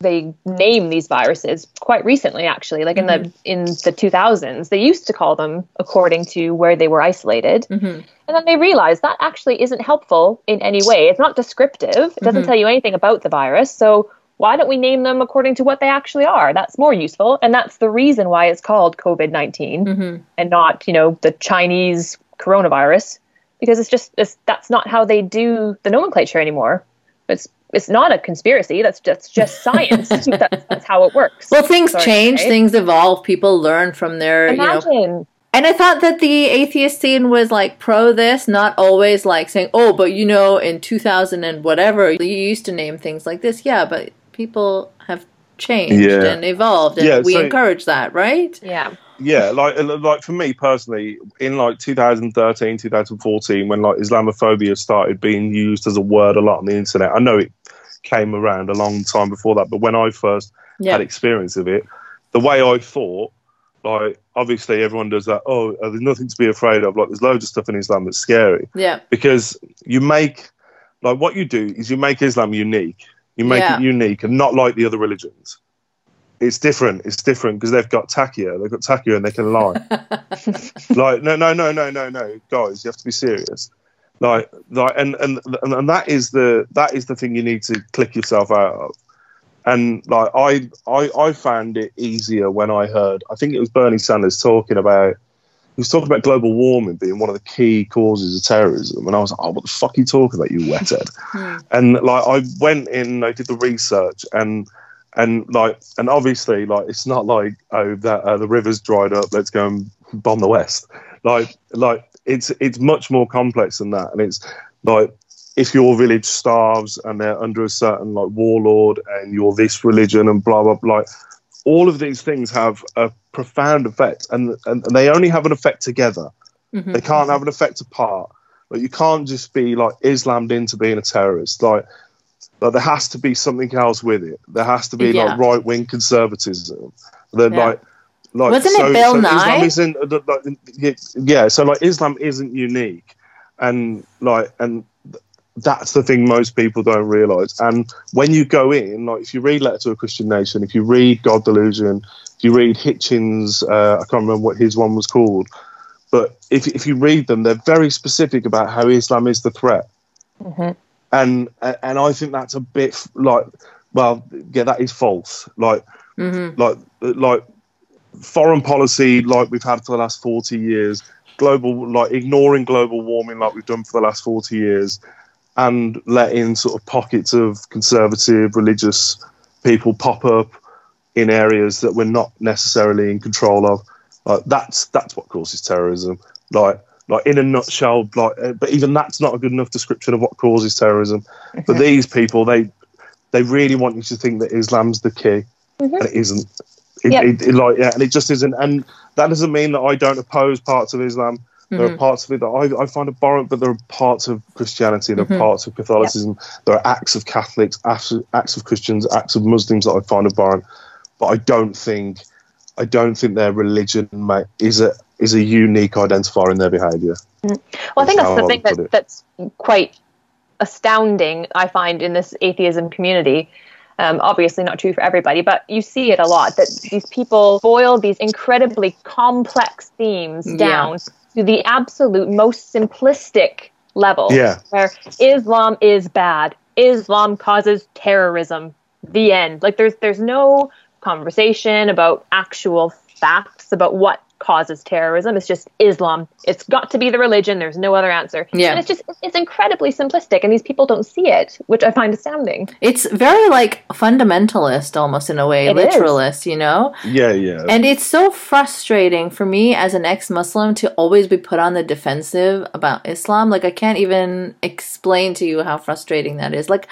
they name these viruses quite recently, actually. Like in the in the 2000s, they used to call them according to where they were isolated,
Mhm.
and then they realized that actually isn't helpful in any way. It's not descriptive. It doesn't tell you anything about the virus. So why don't we name them according to what they actually are? That's more useful, and that's the reason why it's called COVID 19
Mhm.
and not you know the Chinese coronavirus because it's just it's, that's not how they do the nomenclature anymore. It's it's not a conspiracy. That's just just [LAUGHS] science. that's, that's how it works.
well things
Sorry,
change,
right?
things evolve, people learn from their, you know,
Imagine.
And I thought that the atheist scene was like pro this, not always like saying, oh, but you know, in 2000 and whatever, you used to name things like this. Yeah, but people have changed
Yeah.
and evolved, and
Yeah,
we
so-
encourage that, right?
yeah.
yeah like like for me personally in like 2013 2014 when like islamophobia started being used as a word a lot on the internet i know it came around a long time before that but when i first
Yeah.
had experience of it the way i thought like obviously everyone does that oh uh, there's nothing to be afraid of like there's loads of stuff in islam that's scary
Yeah.
because you make like what you do is you make islam unique you make
Yeah.
it unique and not like the other religions. It's different it's different because they've got taqiyya they've got taqiyya and they can lie. [LAUGHS] Like no no no no no no guys you have to be serious. Like like and and and, and that is the that is the thing you need to click yourself out of. And like I, I i found it easier when i heard i think it was bernie sanders talking about he was talking about global warming being one of the key causes of terrorism and i was like oh what the fuck are you talking about you wethead [LAUGHS] and like i went in i did the research and and like and obviously like it's not like oh that uh, the river's dried up let's go and bomb the west. Like like it's it's much more complex than that and it's like if your village starves and they're under a certain like warlord and you're this religion and blah blah blah like all of these things have a profound effect and and, and they only have an effect together
Mhm.
they can't have an effect apart like you can't just be like islammed into being a terrorist like like there has to be something else with it. There has to be
Yeah.
like right wing conservatism. Then
Yeah.
like like
Wasn't it Bill
so
Nye?
Islam isn't uh, like, yeah. So like Islam isn't unique, and like and that's the thing most people don't realize. And when you go in, like if you read Letter to a Christian Nation, if you read God Delusion, you read Hitchens, uh, I can't remember what his one was called, but if if you read them, they're very specific about how Islam is the threat. And and I think that's a bit like well yeah that is false. Like
Mhm.
like like foreign policy like we've had for the last 40 years global like ignoring global warming like we've done for the last 40 years and letting sort of pockets of conservative religious people pop up in areas that we're not necessarily in control of like that's that's what causes terrorism like like in a nutshell. Like, uh, but even that's not a good enough description of what causes terrorism. But these people, they they really want you to think that Islam's the key, mm-hmm. and it isn't. It,
Yep.
it, it, like yeah, and it just isn't. And that doesn't mean that I don't oppose parts of Islam. There are mm-hmm. parts of it that I, I find abhorrent, but there are parts of Christianity, there are mm-hmm. parts of Catholicism, there are acts of Catholics, acts of, acts of Christians, acts of Muslims that I find abhorrent. But I don't think, I don't think their religion mate, is a is a unique identifier in their behaviour.
Well, I think
That's
that's the
I
thing that, that's quite astounding, I find, in this atheism community. Um, obviously, not true for everybody, but you see it a lot that these people boil these incredibly complex themes
Yeah.
down to the absolute most simplistic level.
Yeah.
Where Islam is bad, Islam causes terrorism. The end. Like there's there's no conversation about actual facts about what causes terrorism. It's just Islam. It's got to be the religion. There's no other answer.
Yeah.
And it's just it's incredibly simplistic, and these people don't see it, which I find astounding.
It's very like fundamentalist almost in a way,
It is.
literalist, you know?
Yeah, yeah.
And it's so frustrating for me as an ex Muslim to always be put on the defensive about Islam. Like, I can't even explain to you how frustrating that is. Like,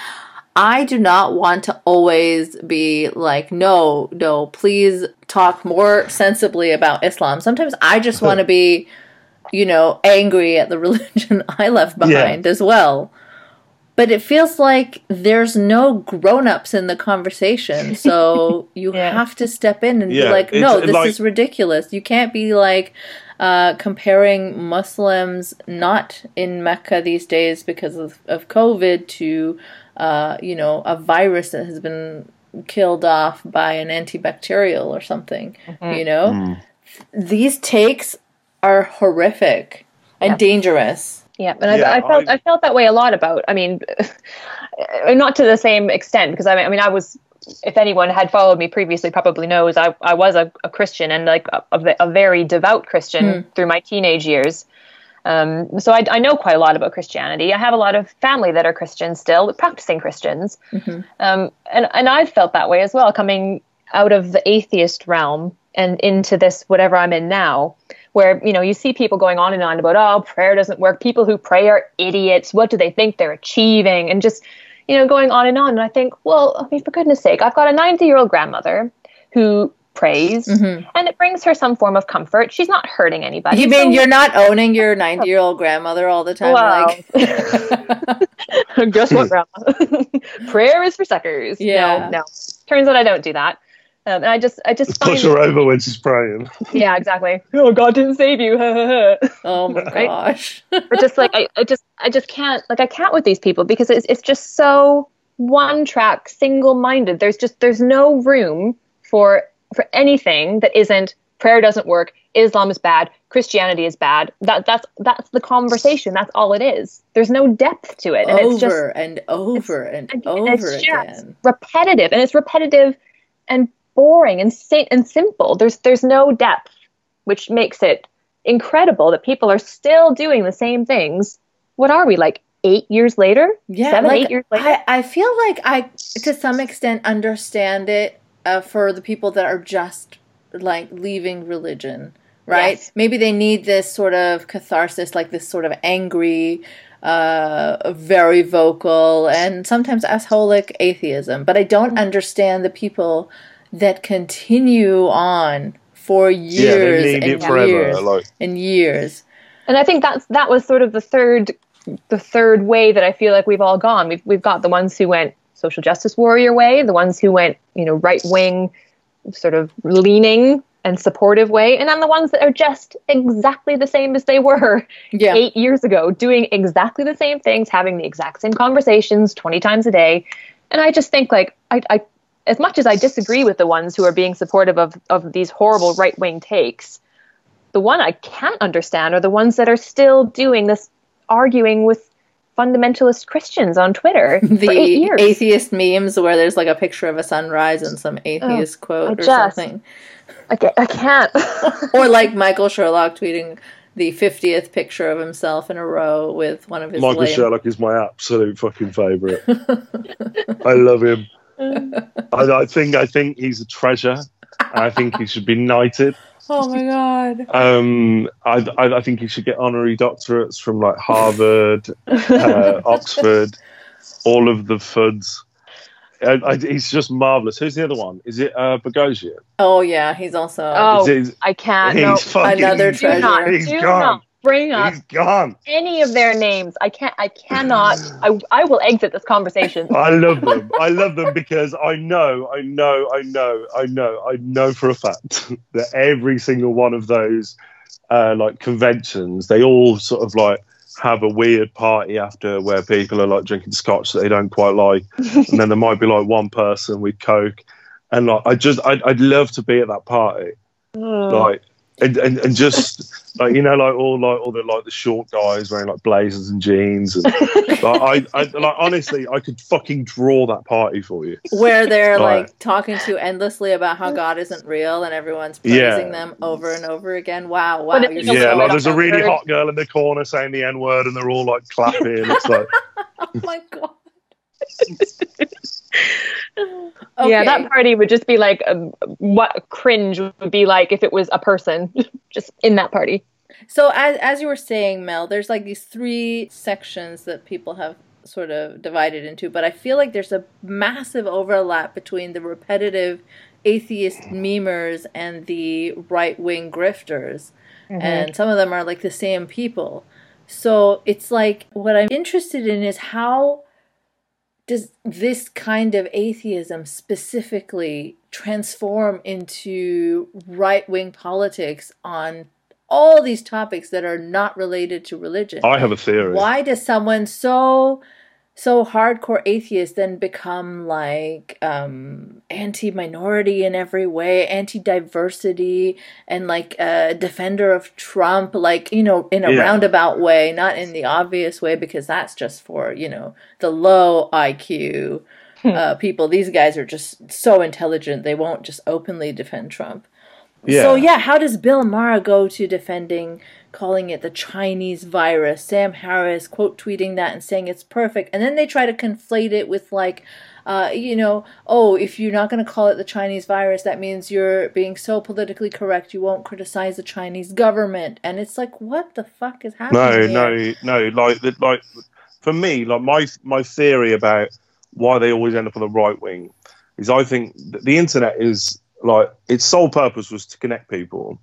I do not want to always be like, no, no, please talk more sensibly about Islam. Sometimes I just want to be, you know, angry at the [LAUGHS] religion I left behind as well. But it feels like there's no grown ups in the conversation. [LAUGHS] So you
Yeah.
have to step in and be like, no, this
like-
is ridiculous. You can't be like uh, comparing Muslims not in Mecca these days because of, of COVID to, uh, you know, a virus that has been killed off by an antibacterial or something. Mm-hmm. You know? Mm. These takes are horrific and dangerous.
Yeah, and
Yeah,
I, I felt
I-
I, felt that way a lot about. I mean, [LAUGHS] not to the same extent because I mean, I mean, I was. If anyone had followed me previously, probably knows I, I was a, a Christian and like a, a, a very devout Christian hmm. through my teenage years. Um, so I, I know quite a lot about Christianity. I have a lot of family that are Christians still, practicing Christians, um, and and I've felt that way as well, coming out of the atheist realm and into this whatever I'm in now, where you know you see people going on and on about oh prayer doesn't work. People who pray are idiots. What do they think they're achieving? And just you know going on and on. And I think, well, I mean, for goodness sake, I've got a 90 year old grandmother who prays and it brings her some form of comfort. She's not hurting anybody.
You mean
So-
you're not owning your 90 year old grandmother all the time?
Well,
like, [LAUGHS]
guess what, Grandma? [LAUGHS] Prayer is for suckers.
Yeah.
No, no. Turns out I don't do that. Um, and I just, I just
Push her over when she's praying.
yeah, exactly. [LAUGHS] Oh, God didn't save you.
oh my
Right?
gosh.
but just like I, I just, I just can't, like I can't with these people because it's, it's just so one track, single minded. There's just, there's no room for, for anything that isn't prayer doesn't work. Islam is bad. Christianity is bad. That, that's, that's the conversation. That's all it is. There's no depth to it. And
over
it's just,
and over and
and
over
it's just
again.
repetitive and it's repetitive and boring and sa- and simple there's there's no depth which makes it incredible that people are still doing the same things what are we like 8 years later
Yeah,
7
like,
8 years later
I, I feel like I, to some extent, understand it uh, for the people that are just like leaving religion, right?
Yes.
Maybe they need this sort of catharsis, like this sort of angry, uh, very vocal, and sometimes asholic atheism. But I don't
Mm-hmm.
understand the people that continue on for years
yeah,
and
forever.
years
Like,
and years.
and i think that's that was sort of the third the third way that i feel like we've all gone we've we've got the ones who went social justice warrior way the ones who went you know right wing sort of leaning and supportive way and then the ones that are just exactly the same as they were [LAUGHS]
Yeah.
eight years ago doing exactly the same things having the exact same conversations 20 times a day and i just think like i, I as much as i disagree with the ones who are being supportive of, of these horrible right-wing takes the one i can't understand are the ones that are still doing this arguing with fundamentalist christians on twitter [LAUGHS]
the
for eight years
atheist memes where there's like a picture of a sunrise and some oh, atheist quote or
Oh, just-
something.
I, ca- I can't [LAUGHS]
Or like [LAUGHS] Michael Sherlock tweeting the 50th picture of himself in a row with one of his
Michael
lame-
Sherlock is my absolute fucking favourite. I love him. I, I think I think he's a treasure. I think he should be knighted.
Oh my god.
Um, I, I, I think he should get honorary doctorates from like Harvard, uh, [LAUGHS] Oxford, all of the FUDs. I, I, he's just marvelous. Who's the other one? Is it uh, Boghossian?
Oh yeah, he's also
Oh,
Is it-
I can't.
he's
No,
fucking.
Another
do not,
treasure.
He's
do
gone.
not bring up
He's gone.
any of their names. I can't. I cannot. I, I will exit this conversation.
I love them. I love them because I know, I know, I know, I know, I know for a fact [LAUGHS] that every single one of those uh, like conventions, they all sort of like have a weird party after where people are like drinking scotch that they don't quite like, and then there might be like one person with coke, and like I just, I'd, I'd love to be at that party, [SIGHS] like. And, and, and just like you know like all like all the like the short guys wearing like blazers and jeans and [LAUGHS] like, I, I like honestly, I could fucking draw that party for you.
where they're
Right.
like talking to endlessly about how God isn't real and everyone's
Yeah.
praising them over and over again. Wow, wow.
But
you're so
Yeah, like there's a really
third.
hot girl in the corner saying the N word, and they're all like clapping. It's like, [LAUGHS]
Oh my god. [LAUGHS]
Yeah, that party would just be like um, what cringe would be like if it was a person [LAUGHS] just in that party.
So as as you were saying, Mel, there's like these three sections that people have sort of divided into, but I feel like there's a massive overlap between the repetitive atheist memers and the right wing grifters. And some of them are like the same people. So it's like what I'm interested in is how does this kind of atheism specifically transform into right wing politics on all these topics that are not related to religion?
I have a theory.
Why does someone so so hardcore atheists then become like um anti-minority in every way anti-diversity and like a defender of trump like you know in a
Yeah.
roundabout way not in the obvious way because that's just for you know the low iq uh, people these guys are just so intelligent they won't just openly defend trump
Yeah.
so yeah, how does Bill Maher go to defending calling it the Chinese virus? Sam Harris quote tweeting that and saying it's perfect, and then they try to conflate it with like, uh, you know, oh, if you're not going to call it the Chinese virus, that means you're being so politically correct you won't criticize the Chinese government, and it's like, what the fuck is happening?
No,
here?
no, no. Like, like for me, like my my theory about why they always end up on the right wing is I think that the internet is like its sole purpose was to connect people.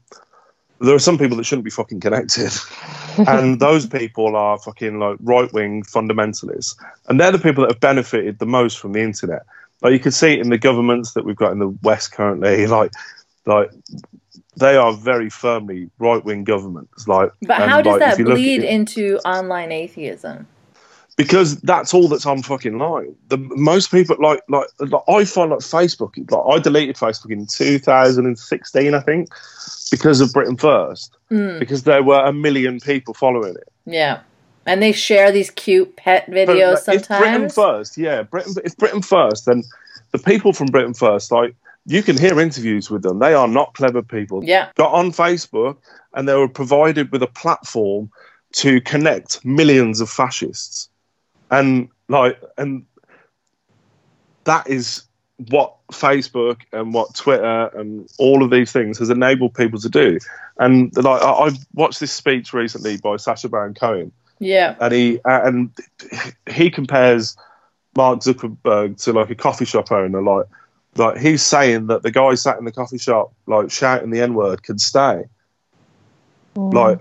There are some people that shouldn't be fucking connected, [LAUGHS] and those people are fucking like right wing fundamentalists, and they're the people that have benefited the most from the internet. Like you can see it in the governments that we've got in the West currently, [LAUGHS] like like they are very firmly right wing governments. Like,
But how does
like,
that
if you look at
bleed
it-
into online atheism?
because that's all that's on fucking line. The most people like like, like I find like Facebook. Like I deleted Facebook in 2016, I think, because of Britain First,
Mm,
because there were a million people following it.
yeah, and they share these cute pet
But,
videos
like, If Britain. First, yeah, Britain. If Britain First, then the people from Britain First, like you can hear interviews with them. They are not clever people.
Yeah.
got on Facebook and they were provided with a platform to connect millions of fascists. And like and that is what Facebook and what Twitter and all of these things has enabled people to do. And like I, I watched this speech recently by Sacha Baron Cohen
Yeah.
and he uh, and he compares Mark Zuckerberg to like a coffee shop owner. Like, like he's saying that the guy sat in the coffee shop, like shouting the N word, can stay. Mm. Like,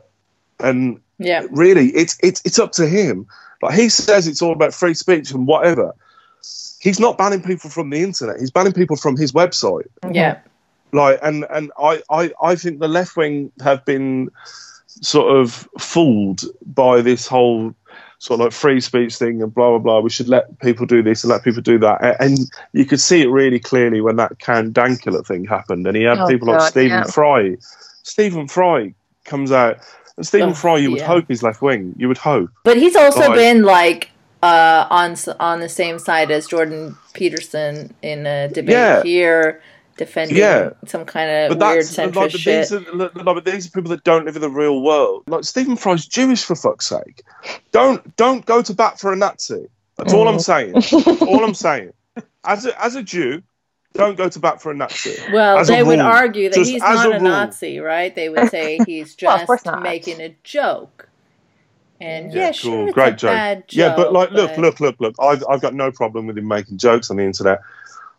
and
Yeah.
really, it's it's it's up to him. Like he says, it's all about free speech and whatever. He's not banning people from the internet. He's banning people from his website.
Yeah.
like and and I, I i think the left wing have been sort of fooled by this whole sort of like free speech thing and blah blah blah. We should let people do this and let people do that. And you could see it really clearly when that Count Dankula thing happened and he had
Oh,
people
God,
like Stephen
yeah.
Fry. Stephen Fry comes out. And Stephen
Oh,
Fry you would hope he's left wing. You would hope.
But he's also
Like-
been like uh, on on the same side as Jordan Peterson in a debate
Yeah.
here, defending
Yeah.
some kind of
But
weird
that's like, but
shit.
these are like, but these are people that don't live in the real world. Like Stephen Fry's Jewish for fuck's sake. Don't don't go to bat for a Nazi. That's all I'm saying. That's all I'm saying. [LAUGHS] As a as a Jew, don't go to bat for a Nazi.
Well,
As a
they would argue that
Just
he's not a,
rule.
Nazi, right? They would [LAUGHS] say he's just
course not.
making a joke. And yeah, sure,
cool,
it's
great joke.
joke.
Yeah, but like, look,
but-
look, look, look. I've I've got no problem with him making jokes on the internet.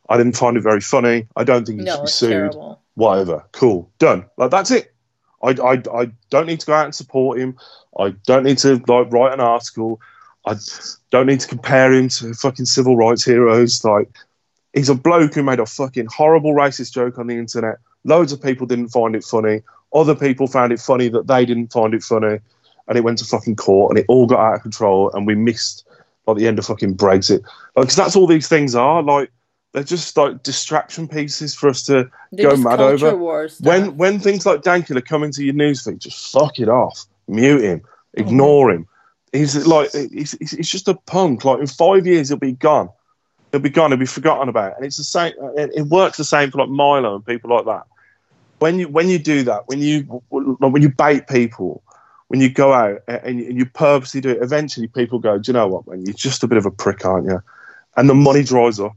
I didn't find it very funny. I don't think he should be sued.
terrible.
Whatever. Cool. Done. Like that's it. I, I, I don't need to go out and support him. I don't need to like write an article. I don't need to compare him to fucking civil rights heroes. Like he's a bloke who made a fucking horrible racist joke on the internet. Loads of people didn't find it funny. Other people found it funny that they didn't find it funny, and it went to fucking court, and it all got out of control, and we missed like the end of fucking Brexit. Like, 'cause that's all these things are. Like they're just like distraction pieces for us to
They're
go mad over. When when things like Dankula come into your newsfeed, just fuck it off, mute him,
Mm-hmm.
ignore him. He's like he's, he's, just a punk. Like in five years, he'll be gone. He'll be gone. He'll be forgotten about. And it's the same. It, it works the same for like Milo and people like that. When you when you do that, when you when you bait people, when you go out and, and you purposely do it, eventually people go, do you know what, man? You're just a bit of a prick, aren't you? And the money dries up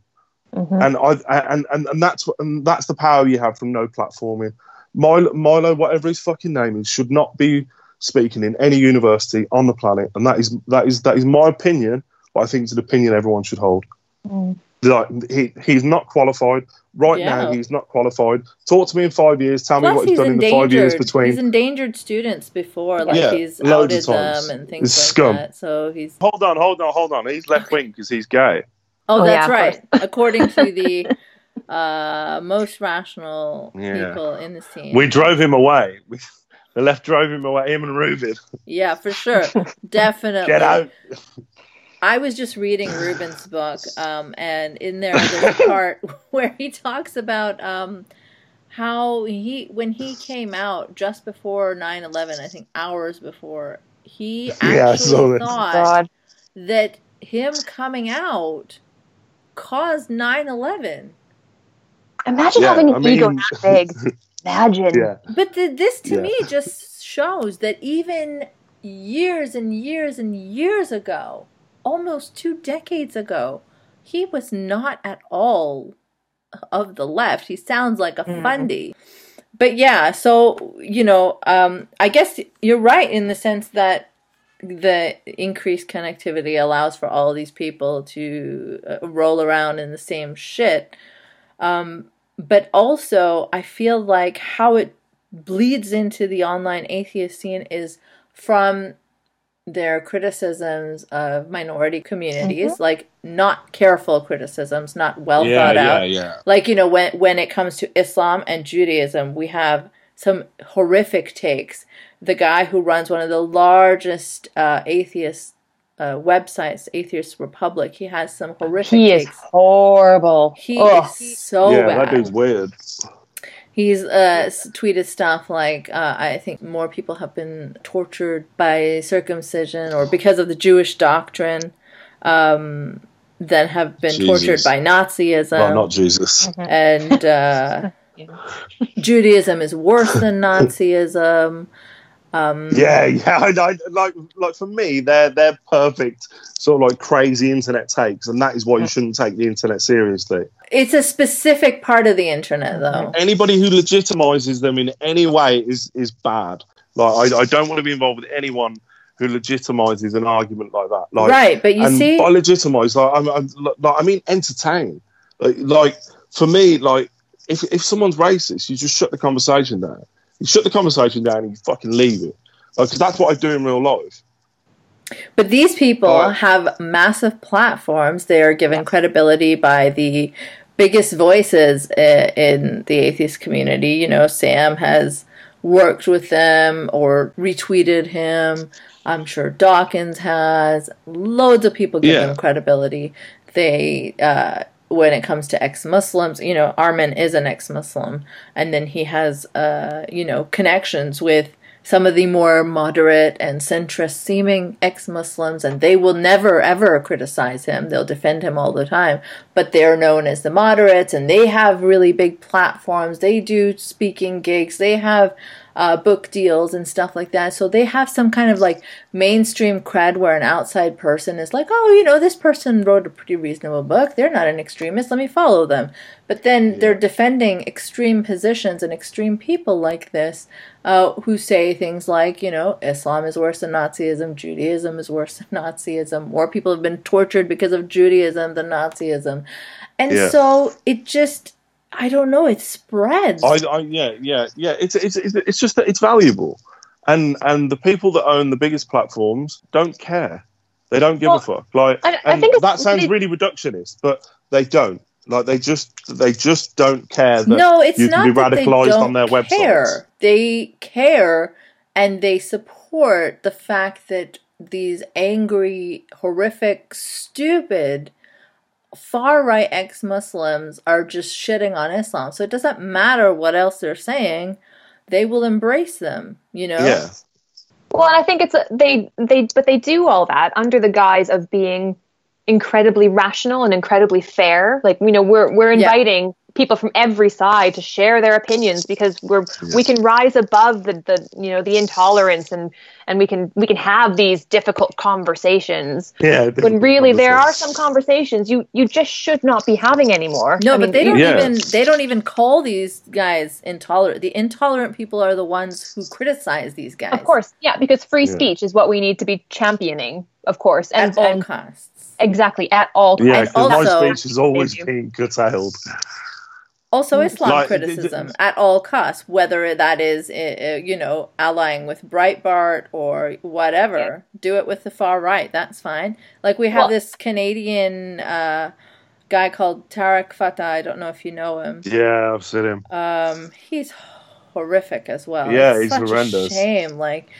Mhm.
and I and, and and that's what and that's the power you have from no platforming. Milo, Milo, whatever his fucking name is, should not be speaking in any university on the planet, and that is that is that is my opinion. But I think it's an opinion everyone should hold.
Mm.
Like he he's not qualified right now. He's not qualified. Talk to me in five years. Tell me what he's
he's
done in the five years between.
He's endangered students before, like
Yeah,
he's
loads
outed
of times.
them and things
He's
like
scum.
that. So he's
Hold on, hold on, hold on. He's left wing because he's gay.
oh,
Oh,
that's
yeah,
right. [LAUGHS] According to the uh, most rational
Yeah.
people in the team,
We drove him away. We, the left drove him away. Him and Rubin.
yeah, for sure, [LAUGHS] definitely.
Get out.
I was just reading Rubin's [SIGHS] book, um, and in there [LAUGHS] there's a part [LAUGHS] where he talks about um, how he, when he came out just before 9-11, I think hours before, he [LAUGHS]
Yeah, I
actually
this.
thought
God.
that him coming out caused 9-11.
Imagine
Yeah,
having an
I
ego
mean-
that big. Imagine.
Yeah.
But the, this to
Yeah.
me just shows that even years and years and years ago, almost two decades ago, he was not at all of the left. He sounds like a
Mhm.
fundy. But yeah, so, you know, um, I guess you're right in the sense that the increased connectivity allows for all these people to uh, roll around in the same shit. Um, but also, I feel like how it bleeds into the online atheist scene is from their criticisms of minority communities, like not careful criticisms, not well thought out.
yeah.
Like you know, when when it comes to Islam and Judaism, we have some horrific takes. The guy who runs one of the largest uh, atheist uh, websites, Atheist Republic, he has some horrific
He is
takes.
horrible.
He
Ugh.
is so
yeah,
bad.
that dude's weird.
He's uh, tweeted stuff like, uh, I think more people have been tortured by circumcision or because of the Jewish doctrine um, than have been
Jesus.
tortured by Nazism.
well, not Jesus.
and uh, [LAUGHS] Judaism is worse than [LAUGHS] Nazism. Um,
Yeah, [LAUGHS] yeah. I, I, like, like for me, they're they're perfect, sort of like crazy internet takes, and that is why you shouldn't take the internet seriously.
It's a specific part of the internet, though.
Anybody who legitimizes them in any way is is bad. Like, I, I don't want to be involved with anyone who legitimizes an argument like that. Like,
right, but you see,
by legitimize, like, I'm, I'm, like, I mean entertain. Like, like for me, like if if someone's racist, you just shut the conversation down. You shut the conversation down and you fucking leave it. Because that's what I do in real life.
But these people
Right.
have massive platforms. They are given credibility by the biggest voices uh, in the atheist community. You know, Sam has worked with them or retweeted him. I'm sure Dawkins has. Loads of people give
Yeah.
them credibility. They, uh, when it comes to ex-Muslims, you know, Armin is an ex-Muslim, and then he has, uh, you know, connections with some of the more moderate and centrist seeming ex Muslims, and they will never ever criticize him. They'll defend him all the time. But they're known as the moderates, and they have really big platforms. They do speaking gigs. They have uh, book deals and stuff like that. So they have some kind of like mainstream cred where an outside person is like, oh, you know, this person wrote a pretty reasonable book. They're not an extremist. Let me follow them. But then they're defending extreme positions and extreme people like this uh, who say things like, you know, Islam is worse than Nazism, Judaism is worse than [LAUGHS] Nazism, more people have been tortured because of Judaism than Nazism. And
Yeah.
so it just, I don't know, it spreads.
I, I yeah, yeah, yeah. It's, it's it's it's just that it's valuable, and and the people that own the biggest platforms don't care. They don't give
Well,
a fuck. Like,
I- I think
that sounds
really-
reductionist, but they don't. Like, they just they just don't care that
no, it's
you
not
can be radicalized on their websites.
care. They care and they support the fact that these angry, horrific, stupid far right ex Muslims are just shitting on Islam. So it doesn't matter what else they're saying, they will embrace them, you know?
Yeah,
Well, and I think it's a, they they but they do all that under the guise of being incredibly rational and incredibly fair. Like you know, we're we're
Yeah.
Inviting people from every side to share their opinions because we're we can rise above the, the you know the intolerance and and we can we can have these difficult conversations
yeah.
when really there are some conversations you you just should not be having anymore.
No,
I
but
mean,
they don't
Yeah.
even they don't even call these guys intolerant. The intolerant people are the ones who criticize these guys.
Of course, yeah, because free
Yeah.
speech is what we need to be championing, of course, and,
at all
and
costs.
exactly at all
Yeah,
costs.
because my speech is always being curtailed.
Also, Islam
Like,
criticism
d- d-
at all costs, whether that is, uh, uh, you know, allying with Breitbart or whatever. Do it with the far right. That's fine. Like we have
Well-
this Canadian uh, guy called Tarek Fatah. I don't know if you know him.
Yeah, I've seen him.
Um, he's horrific as well.
Yeah,
It's
he's
such
horrendous.
A shame. Like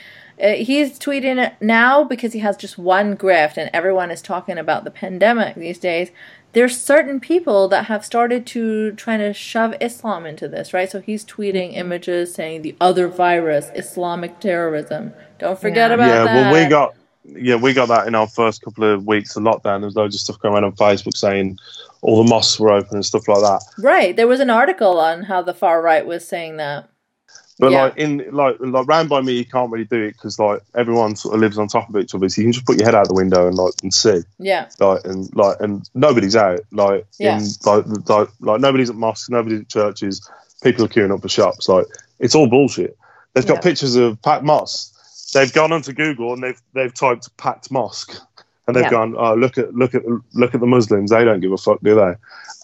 uh, he's tweeting it now because he has just one grift, and everyone is talking about the pandemic these days. There's certain people that have started to trying to shove Islam into this, right? So he's tweeting mm-hmm. images saying the other virus, Islamic terrorism. Don't forget
Yeah.
about
yeah,
that.
well, we got yeah, we got that in our first couple of weeks of lockdown. There was loads of stuff going around on Facebook saying all the mosques were open and stuff like that.
right. There was an article on how the far right was saying that.
But
Yeah.
like in like like round by me, you can't really do it because like everyone sort of lives on top of each other. So you can just put your head out the window and like and see
Yeah.
like and like and nobody's out like
Yeah.
in like, like like nobody's at mosques, nobody's at churches. People are queuing up for shops. Like it's all bullshit. They've got
Yeah.
pictures of packed mosques. They've gone onto Google and they've they've typed packed mosque. And they've gone, oh look at look at look at the Muslims. They don't give a fuck, do they?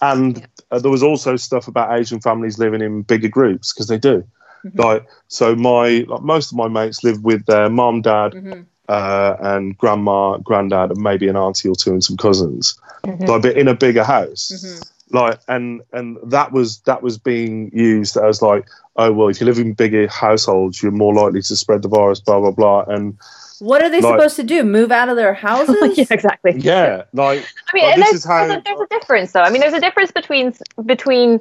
And uh, there was also stuff about Asian families living in bigger groups because they do. [LAUGHS] Like so, my like most of my mates live with their mom, dad,
Mhm.
uh, and grandma, granddad, and maybe an auntie or two and some cousins.
Mhm.
Like, but in a bigger house.
Mhm.
Like, and and that was that was being used as like, oh well, if you live in bigger households, you're more likely to spread the virus. Blah blah blah. And
What are they
Like-
supposed to do? Move out of their [LAUGHS] houses?
yeah, exactly.
yeah, like
I mean,
Well,
and
this
there's,
is how-
there's, a, there's a difference, though. I mean, there's a difference between between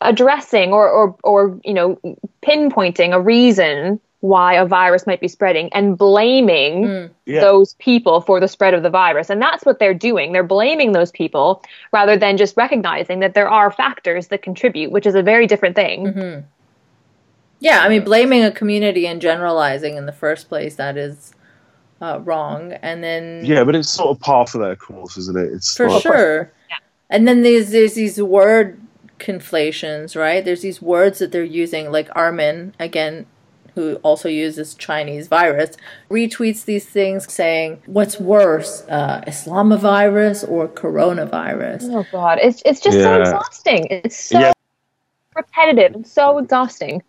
addressing or, or or you know pinpointing a reason why a virus might be spreading and blaming
Mm.
yeah,
those people for the spread of the virus, and that's what they're doing. They're blaming those people rather than just recognizing that there are factors that contribute, which is a very different thing.
hmm Yeah, I mean, blaming a community and generalizing in the first place that is uh, wrong, and then
yeah, but it's sort of par for their course, isn't it? It's
for
like,
sure, and then there's there's these word conflations, right? There's these words that they're using, like Armin again. Who also uses Chinese virus retweets these things saying, "What's worse, uh, Islamovirus or coronavirus?"
Oh God, it's it's just so exhausting. It's so
Yeah.
repetitive and so exhausting.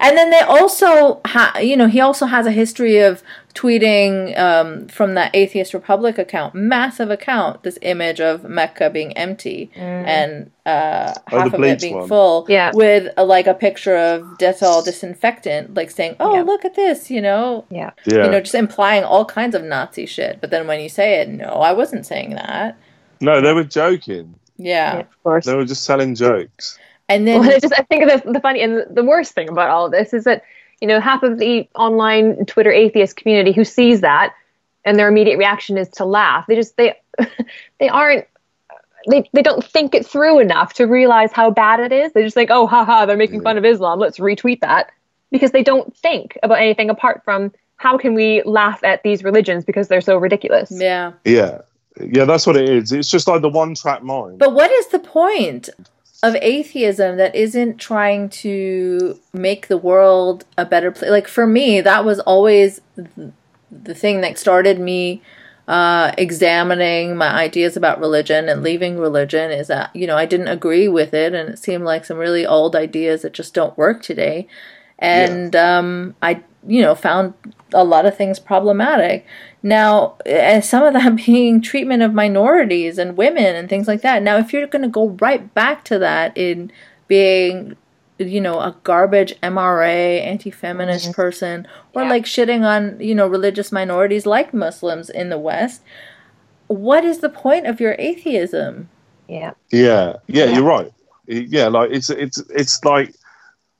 And then they also, ha- you know, he also has a history of tweeting um, from that Atheist Republic account, massive account, this image of Mecca being empty and uh,
Oh,
half of it being
one.
full,
Yeah.
with a, like a picture of Dettol disinfectant, like saying, "Oh,
Yeah.
look at this," you know,
Yeah.
yeah.
you know, just implying all kinds of Nazi shit. But then when you say it, no, I wasn't saying that.
no, they were joking.
Yeah,
Yeah, of course.
They were just selling jokes.
And then
Well, [LAUGHS] I just I think the the funny and the worst thing about all of this is that you know half of the online Twitter atheist community who sees that and their immediate reaction is to laugh. They just they [LAUGHS] they aren't they, they don't think it through enough to realize how bad it is. They just think, oh, haha, they're making fun of Islam. Let's retweet that. because they don't think about anything apart from how can we laugh at these religions because they're so ridiculous.
Yeah.
Yeah. Yeah, that's what it is. It's just like the one track mind.
But what is the point of atheism that isn't trying to make the world a better place? Like for me, that was always the thing that started me uh, examining my ideas about religion and leaving religion is that, you know, I didn't agree with it and it seemed like some really old ideas that just don't work today. And yeah. um, I, you know, found a lot of things problematic. Now, and some of that [LAUGHS] being treatment of minorities and women and things like that. Now, if you're going to go right back to that in being you know a garbage MRA anti-feminist mm-hmm. person or yeah. like shitting on you know religious minorities like Muslims in the West what is the point of your atheism
yeah
yeah yeah, yeah. you're right yeah like it's it's it's like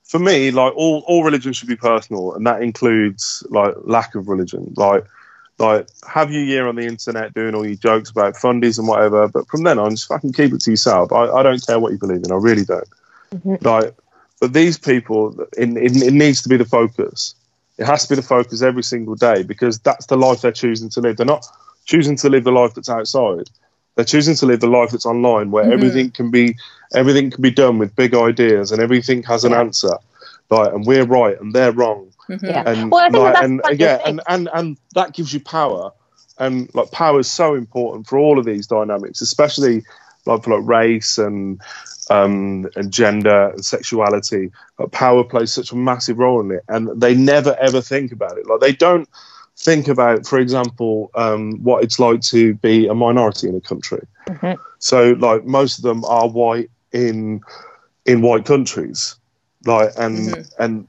for me like all all religion should be personal and that includes like lack of religion like like have your year on the internet doing all your jokes about fundies and whatever but from then on just fucking keep it to yourself i, I don't care what you believe in i really don't mm-hmm. like but these people, it, it, it needs to be the focus. It has to be the focus every single day because that's the life they're choosing to live. They're not choosing to live the life that's outside. They're choosing to live the life that's online, where mm-hmm. everything can be everything can be done with big ideas and everything has an answer. Right, and we're right and they're wrong.
Mm-hmm. Yeah.
And,
well, I think
like,
that's
and yeah, and, and and that gives you power. And like power is so important for all of these dynamics, especially like for like race and um, and gender and sexuality. But power plays such a massive role in it, and they never ever think about it. Like they don't think about, for example, um, what it's like to be a minority in a country. Mm-hmm. So, like most of them are white in in white countries, like and mm-hmm. and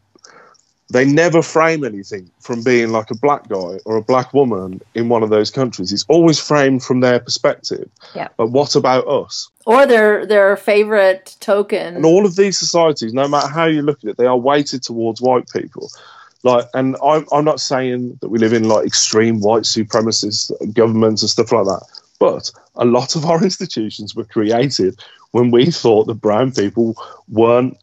they never frame anything from being like a black guy or a black woman in one of those countries. It's always framed from their perspective.
Yeah.
But what about us?
Or their their favorite token.
And all of these societies, no matter how you look at it, they are weighted towards white people. Like, and I'm, I'm not saying that we live in like extreme white supremacist governments and stuff like that. But a lot of our [LAUGHS] institutions were created when we thought that brown people weren't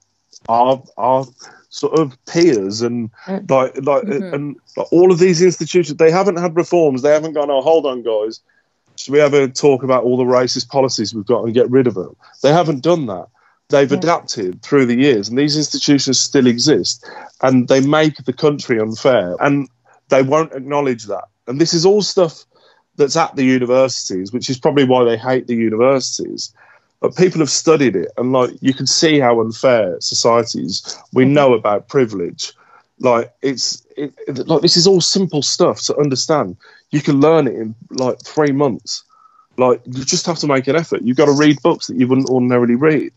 our our sort of peers and mm. like like mm-hmm. and like, all of these institutions they haven't had reforms they haven't gone oh hold on guys should we ever talk about all the racist policies we've got and get rid of them they haven't done that they've yeah. adapted through the years and these institutions still exist and they make the country unfair and they won't acknowledge that and this is all stuff that's at the universities which is probably why they hate the universities but people have studied it, and like you can see how unfair societies. We mm-hmm. know about privilege. Like it's it, it, like this is all simple stuff to understand. You can learn it in like three months. Like you just have to make an effort. You've got to read books that you wouldn't ordinarily read.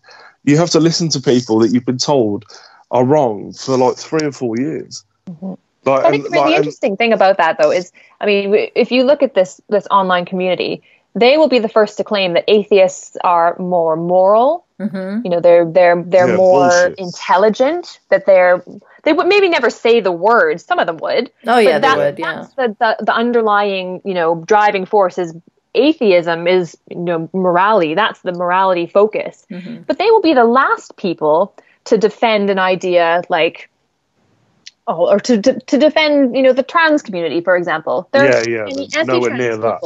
You have to listen to people that you've been told are wrong for like three or four years.
Mm-hmm. Like, I think and, the like, interesting and, thing about that, though, is I mean, if you look at this this online community, they will be the first to claim that atheists are more moral. Mm-hmm. You know, they're they're they're yeah, more bullshit. intelligent. That they're they would maybe never say the words. Some of them would.
Oh yeah, that, they would. Yeah.
That's the, the the underlying you know driving force is atheism is you know morality. That's the morality focus. Mm-hmm. But they will be the last people to defend an idea like oh, or to, to, to defend, you know, the trans community, for example.
There yeah, yeah, nowhere near that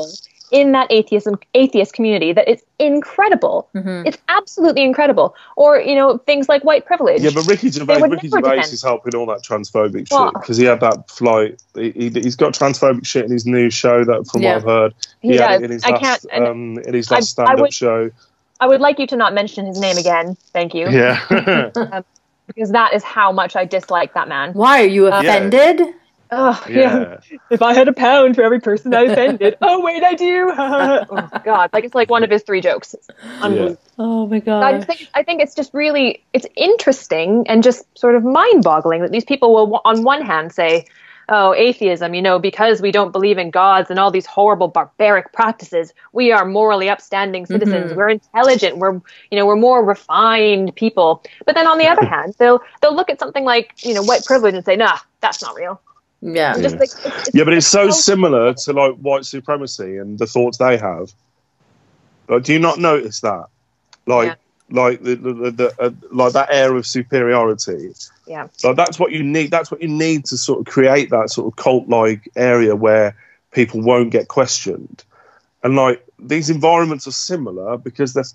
in that atheism atheist community that it's incredible. Mm-hmm. It's absolutely incredible. Or you know things like white privilege.
Yeah, but Ricky Gervais, Ricky Gervais is helping all that transphobic shit because he had that flight. He, has got transphobic shit in his new show. That from yeah. what I've heard, he, he had in his I last um, in his last stand-up show.
I would like you to not mention his name again. Thank you.
Yeah. [LAUGHS] um,
because that is how much I dislike that man.
Why are you offended? Yeah.
Oh yeah. yeah. If I had a pound for every person I offended, [LAUGHS] oh wait, I do. [LAUGHS] oh God, like it's like one of his three jokes.
Yeah. Oh my God.
I think I think it's just really it's interesting and just sort of mind-boggling that these people will, on one hand, say, "Oh, atheism, you know, because we don't believe in gods and all these horrible barbaric practices, we are morally upstanding citizens. Mm-hmm. We're intelligent. We're you know we're more refined people." But then on the other hand, they'll they'll look at something like you know white privilege and say, "Nah, that's not real."
Yeah.
Just like, it's,
it's yeah, but it's so similar to like white supremacy and the thoughts they have. Like, do you not notice that? Like, like the, the, the, the uh, like that air of superiority.
Yeah.
Like that's what you need. That's what you need to sort of create that sort of cult-like area where people won't get questioned. And like these environments are similar because they're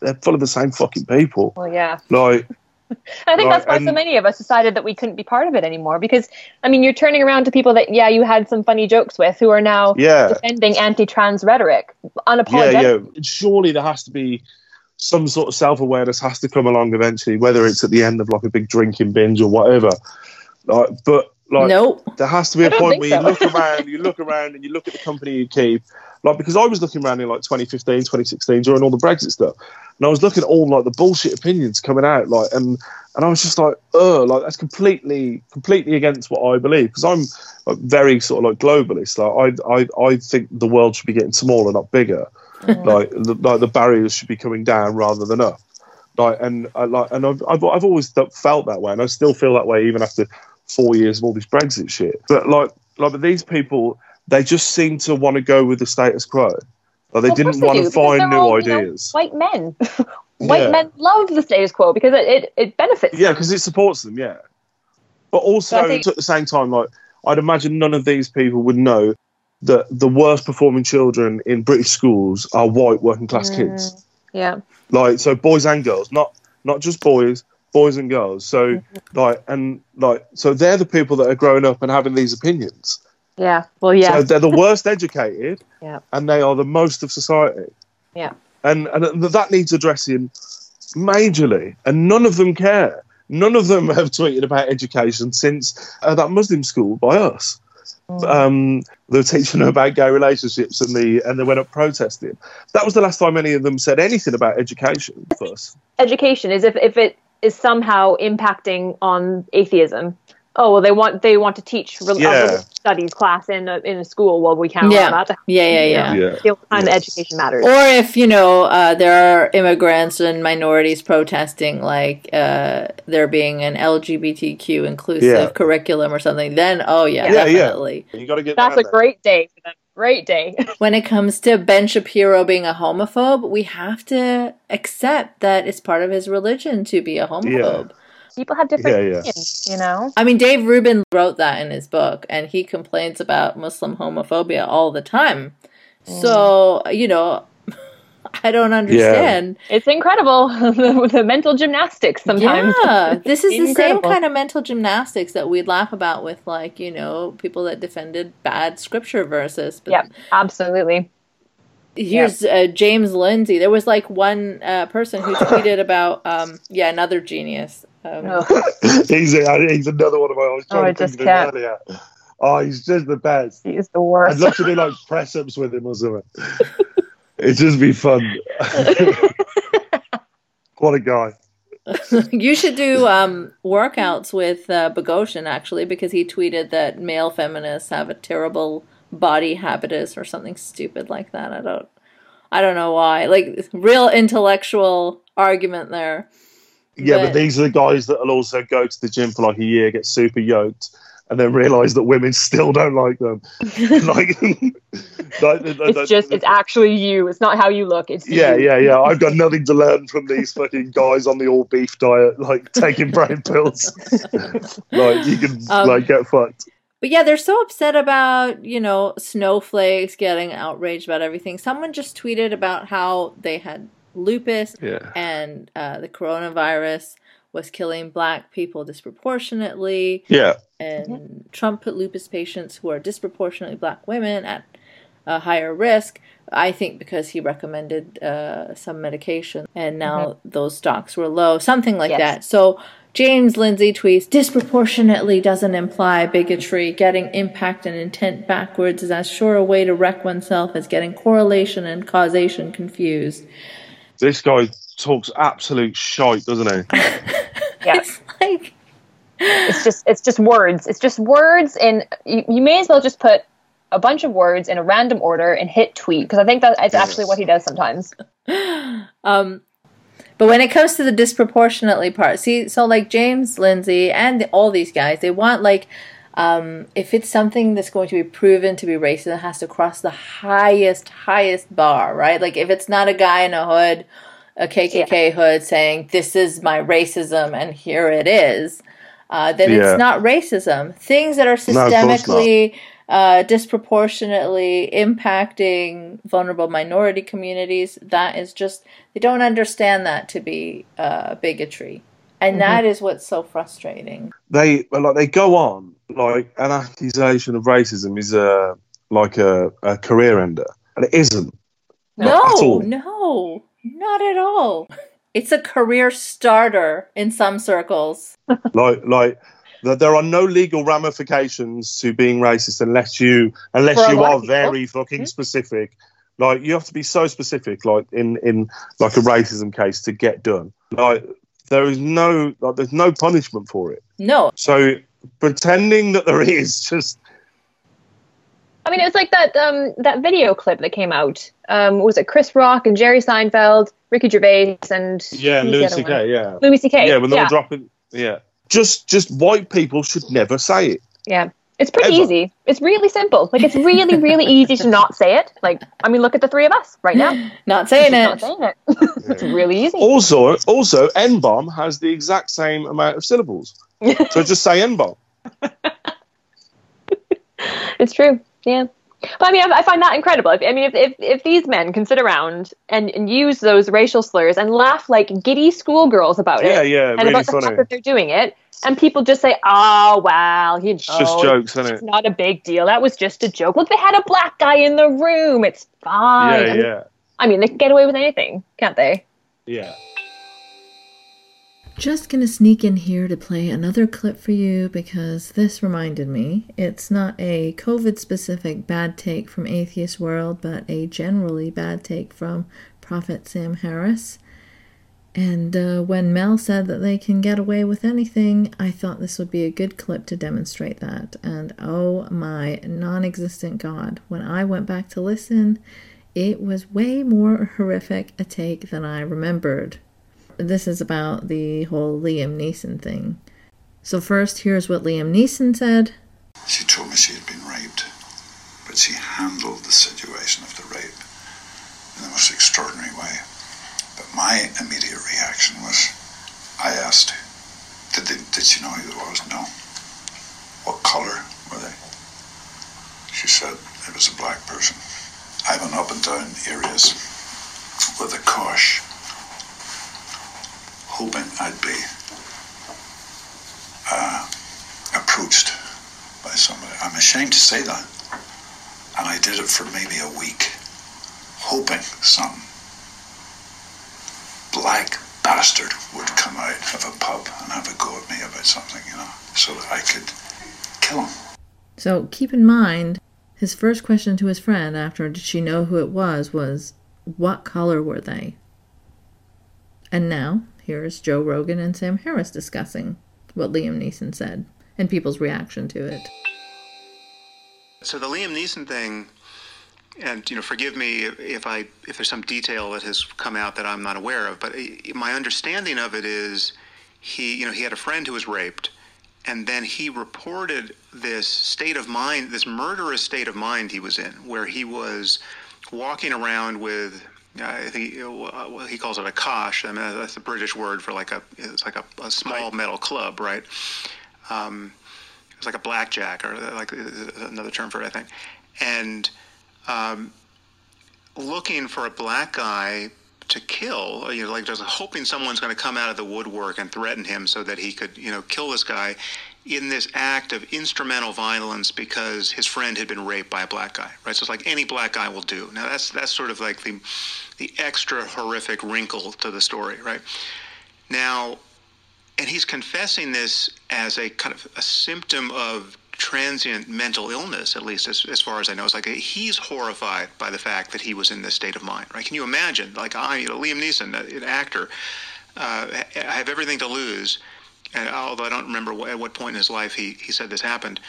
they're full of the same fucking people.
Well, yeah.
Like [LAUGHS]
I think
Right,
that's why so many of us decided that we couldn't be part of it anymore. Because I mean, you're turning around to people that yeah, you had some funny jokes with, who are now
Yeah.
defending anti-trans rhetoric,
yeah,
unapologetic.
yeah. Surely there has to be some sort of self-awareness has to come along eventually, whether it's at the end of like a big drinking binge or whatever. Like, but like
nope.
there has to be a point where
so.
you look [LAUGHS] around, you look around, and you look at the company you keep. Like because I was looking around in like 2015, 2016 during all the Brexit stuff, and I was looking at all like the bullshit opinions coming out, like and and I was just like, uh, like that's completely completely against what I believe because I'm like, very sort of like globalist. Like I I I think the world should be getting smaller, not bigger. Like the, like the barriers should be coming down rather than up. Like and I like and I've I've, I've always felt that way, and I still feel that way even after four years of all this Brexit shit. But like like but these people, they just seem to want to go with the status quo. Like they
Well,
didn't want to find new
all, you know,
ideas.
white men, [LAUGHS] white
Yeah.
men love the status quo because it it, it benefits.
Yeah, because it supports them. Yeah, but also
think-
at the same time, like I'd imagine none of these people would know that the worst performing children in British schools are white working class
Mm.
kids.
yeah.
Like so, boys and girls, not not just boys, boys and girls. So
Mm-hmm.
like and like so they're the people that are growing up and having these opinions.
Yeah. Well, yeah.
So they're the worst educated, [LAUGHS]
Yeah.
and they are the most of society.
Yeah.
And and that needs addressing majorly, and none of them care. None of them [LAUGHS] have tweeted about education since uh, that Muslim school by us.
Mm.
Um, they were teaching them about gay relationships, and the and they went up protesting. That was the last time any of them said anything about education for us.
Education is if if it is somehow impacting on atheism. Oh well, they want they want to teach rel- a
Yeah.
religious studies class in a, in a school. Well, we can't
Yeah.
that.
Yeah, yeah, yeah.
Yeah.
The time
Yes.
education matters.
Or if you know uh, there are immigrants and minorities protesting, like uh, there being an LGBTQ inclusive
Yeah.
curriculum or something, then oh yeah,
Yeah, yeah.
definitely.
You got to get
That's
down
a great day for them. Great day. [LAUGHS]
When it comes to Ben Shapiro being a homophobe, we have to accept that it's part of his religion to be a homophobe.
People have different
Yeah, yeah.
opinions, you know.
I mean, Dave Rubin wrote that in his book, and he complains about Muslim homophobia all the time. So, you know, [LAUGHS] I don't understand.
It's incredible [LAUGHS] the, the mental gymnastics sometimes.
Yeah, this is the same kind of mental gymnastics that we'd laugh about with, like, you know, people that defended bad scripture verses. But
Yep, absolutely.
here's uh, James Lindsay. There was like one uh, person who tweeted about, um, yeah, another genius. Um,
Ugh. [LAUGHS] [LAUGHS]
he's, he's another one of my. I was
Oh,
trying
I
to
just
think of him
can't.
earlier. Oh, he's just the best.
He's the worst.
I'd love to do like press ups with him or something. [LAUGHS] It'd just be fun. what a guy.
you should do um, workouts with uh, Boghossian actually, because he tweeted that male feminists have a terrible body habitus or something stupid like that. I don't, I don't know why. Like real intellectual argument there.
Yeah, but,
But-
these are the guys that'll also go to the gym for like a year, get super yoked, and then realise that women still don't like them. [LAUGHS] like, [LAUGHS] like,
It's just, it's actually you. It's not how you look. It's
Yeah,
you.
yeah, yeah. I've got [LAUGHS] nothing to learn from these fucking guys on the all beef diet, like taking brain pills. like you can
Um,
like get fucked.
But yeah, they're so upset about, you know, snowflakes getting outraged about everything. Someone just tweeted about how they had lupus
Yeah.
and uh, the coronavirus was killing black people disproportionately.
Yeah.
And Trump put lupus patients who are disproportionately black women at a higher risk. I think because he recommended uh, some medication and now those stocks were low, something like
Yes.
that. So James Lindsay tweets disproportionately doesn't imply bigotry. Getting impact and intent backwards is as sure a way to wreck oneself as getting correlation and causation confused.
This guy talks absolute shite, doesn't he? [LAUGHS]
Yeah.
It's like
It's just, it's just words. It's just words, and you, you may as well just put a bunch of words in a random order and hit tweet because I think that is actually what he does sometimes. [LAUGHS]
Um, but when it comes to the disproportionately part, see, so like James Lindsay and all these guys, they want like, um, if it's something that's going to be proven to be racist, it has to cross the highest, highest bar, right? Like if it's not a guy in a hood, a KKK hood saying, This is my racism and here it is, uh, then
Yeah.
it's not racism. Things that are
No, of course not.
systemically, uh, disproportionately impacting vulnerable minority communities, that is just, they don't understand that to be uh, bigotry. And mm-hmm. that is what's so frustrating.
they like they go on like an accusation of racism is a like a, a career ender, and it isn't. at
No, no, not at all. It's a career starter in some circles. [LAUGHS]
like like that there are no legal ramifications to being racist unless you unless
For
you are
of people.
very fucking mm-hmm. specific like you have to be so specific like in in like a racism case to get done like there is no like there's no punishment for it
No,
so pretending that there is [LAUGHS] just
I mean, it was like that um, that video clip that came out. Um, was it Chris Rock and Jerry Seinfeld, Ricky Gervais, and
yeah Louis CK yeah
Louis C.K.
yeah when they're
yeah.
all dropping yeah just just white people should never say it
Yeah. It's pretty
Ever.
easy. It's really simple. Like it's really, really [LAUGHS] easy to not say it. Like I mean, look at the three of us right now. [GASPS]
not saying
Just not
it.
saying it. [LAUGHS] it's really easy.
also also n-bomb has the exact same amount of syllables [LAUGHS] so just say n-bomb
It's true. Yeah. But I mean, I, I find that incredible. If, I mean, if, if, if these men can sit around and, and use those racial slurs and laugh like giddy schoolgirls about
yeah
it,
yeah
and
really
about the fact that they're doing it, and people just say, "Oh, well, you know,
It's just jokes, isn't it?
it's
it?
not a big deal. That was just a joke. Look, they had a black guy in the room. It's fine."
Yeah, yeah,
I mean, they can get away with anything, can't they?
yeah.
Just gonna sneak in here to play another clip for you because this reminded me. It's not a COVID specific bad take from Atheist World, but a generally bad take from Prophet Sam Harris. And uh, when Mel said that they can get away with anything, I thought this would be a good clip to demonstrate that. And oh my non existent God, when I went back to listen, it was way more horrific a take than I remembered. This is about the whole Liam Neeson thing. So, first, here's what Liam Neeson said.
She told me she had been raped, but she handled the situation of the rape in the most extraordinary way. But my immediate reaction was, I asked, did, they, did she know who it was? No. What color were they? She said it was a black person. I went up and down areas with a cosh, hoping I'd be uh, approached by somebody. I'm ashamed to say that. And I did it for maybe a week, hoping some black bastard would come out of a pub and have a go at me about something, you know, so that I could kill him.
So, keep in mind, his first question to his friend after did she know who it was was, What color were they? And now, here's Joe Rogan and Sam Harris discussing what Liam Neeson said and people's reaction to it.
So the Liam Neeson thing, and you know, forgive me if I if there's some detail that has come out that I'm not aware of, but uh, my understanding of it is he, you know, he had a friend who was raped, and then he reported this state of mind, this murderous state of mind he was in, where he was walking around with. I think he, well, he calls it a cosh. I mean, that's the British word for like a it's like a, a small metal club, right? Um, it's like a blackjack or like another term for it, I think. And um, looking for a black guy to kill, you know, like just hoping someone's going to come out of the woodwork and threaten him so that he could, you know, kill this guy in this act of instrumental violence because his friend had been raped by a black guy, right? So it's like any black guy will do. Now that's that's sort of like the the extra horrific wrinkle to the story, right? Now, and he's confessing this as a kind of a symptom of transient mental illness, at least as, as far as I know. It's like he's horrified by the fact that he was in this state of mind, right? Can you imagine? Like I, you know, Liam Neeson, an actor, uh, I have everything to lose, and although I don't remember at what point in his life he, he said this happened.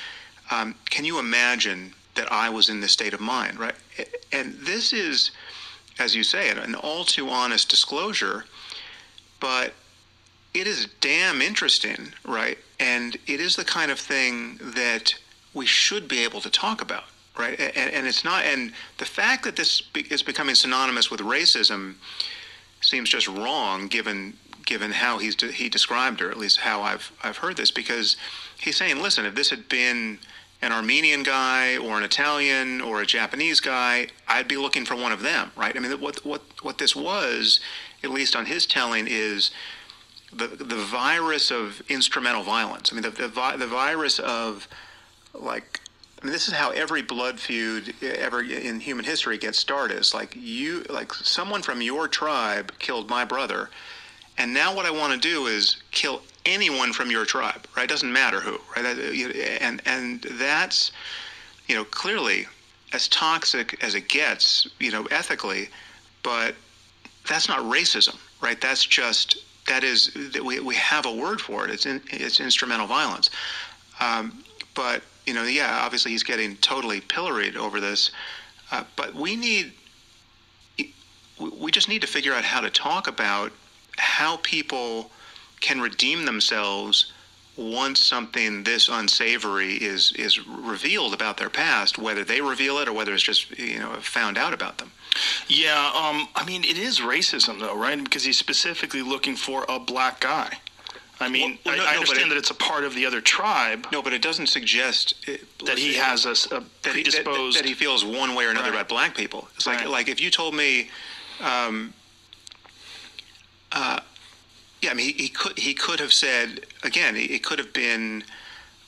Um, can you imagine that I was in this state of mind, right? And this is, as you say, an all too honest disclosure, but it is damn interesting, right? And it is the kind of thing that we should be able to talk about, right? And, and it's not, and the fact that this is becoming synonymous with racism seems just wrong given given how he's de- he described her, at least how I've I've heard this, because he's saying, listen, if this had been an Armenian guy or an Italian or a Japanese guy, I'd be looking for one of them, right? I mean, what what what this was, at least on his telling, is the the virus of instrumental violence. I mean, the the, vi- the virus of like. I mean, this is how every blood feud ever in human history gets started. It's like you, like someone from your tribe killed my brother, and now what I want to do is kill anyone from your tribe, right? It doesn't matter who, right? And and that's, you know, clearly as toxic as it gets, you know, ethically, but that's not racism, right? That's just that is that we we have a word for it. It's in, it's instrumental violence, um, but you know, yeah, obviously he's getting totally pilloried over this, uh, but we need we just need to figure out how to talk about how people can redeem themselves once something this unsavory is is revealed about their past, whether they reveal it or whether it's just you know found out about them.
Yeah, um, I mean it is racism though, right? Because he's specifically looking for a black guy. I mean,
Well, no,
I, I
no,
understand
it-
that it's a part of the other tribe
No, but it doesn't suggest it,
that he has a, a
that he, that,
predisposed.
that he feels one way or another
Right.
about black people. It's like
Right.
like if you told me, um, uh, yeah, I mean, he, he could he could have said again, it could have been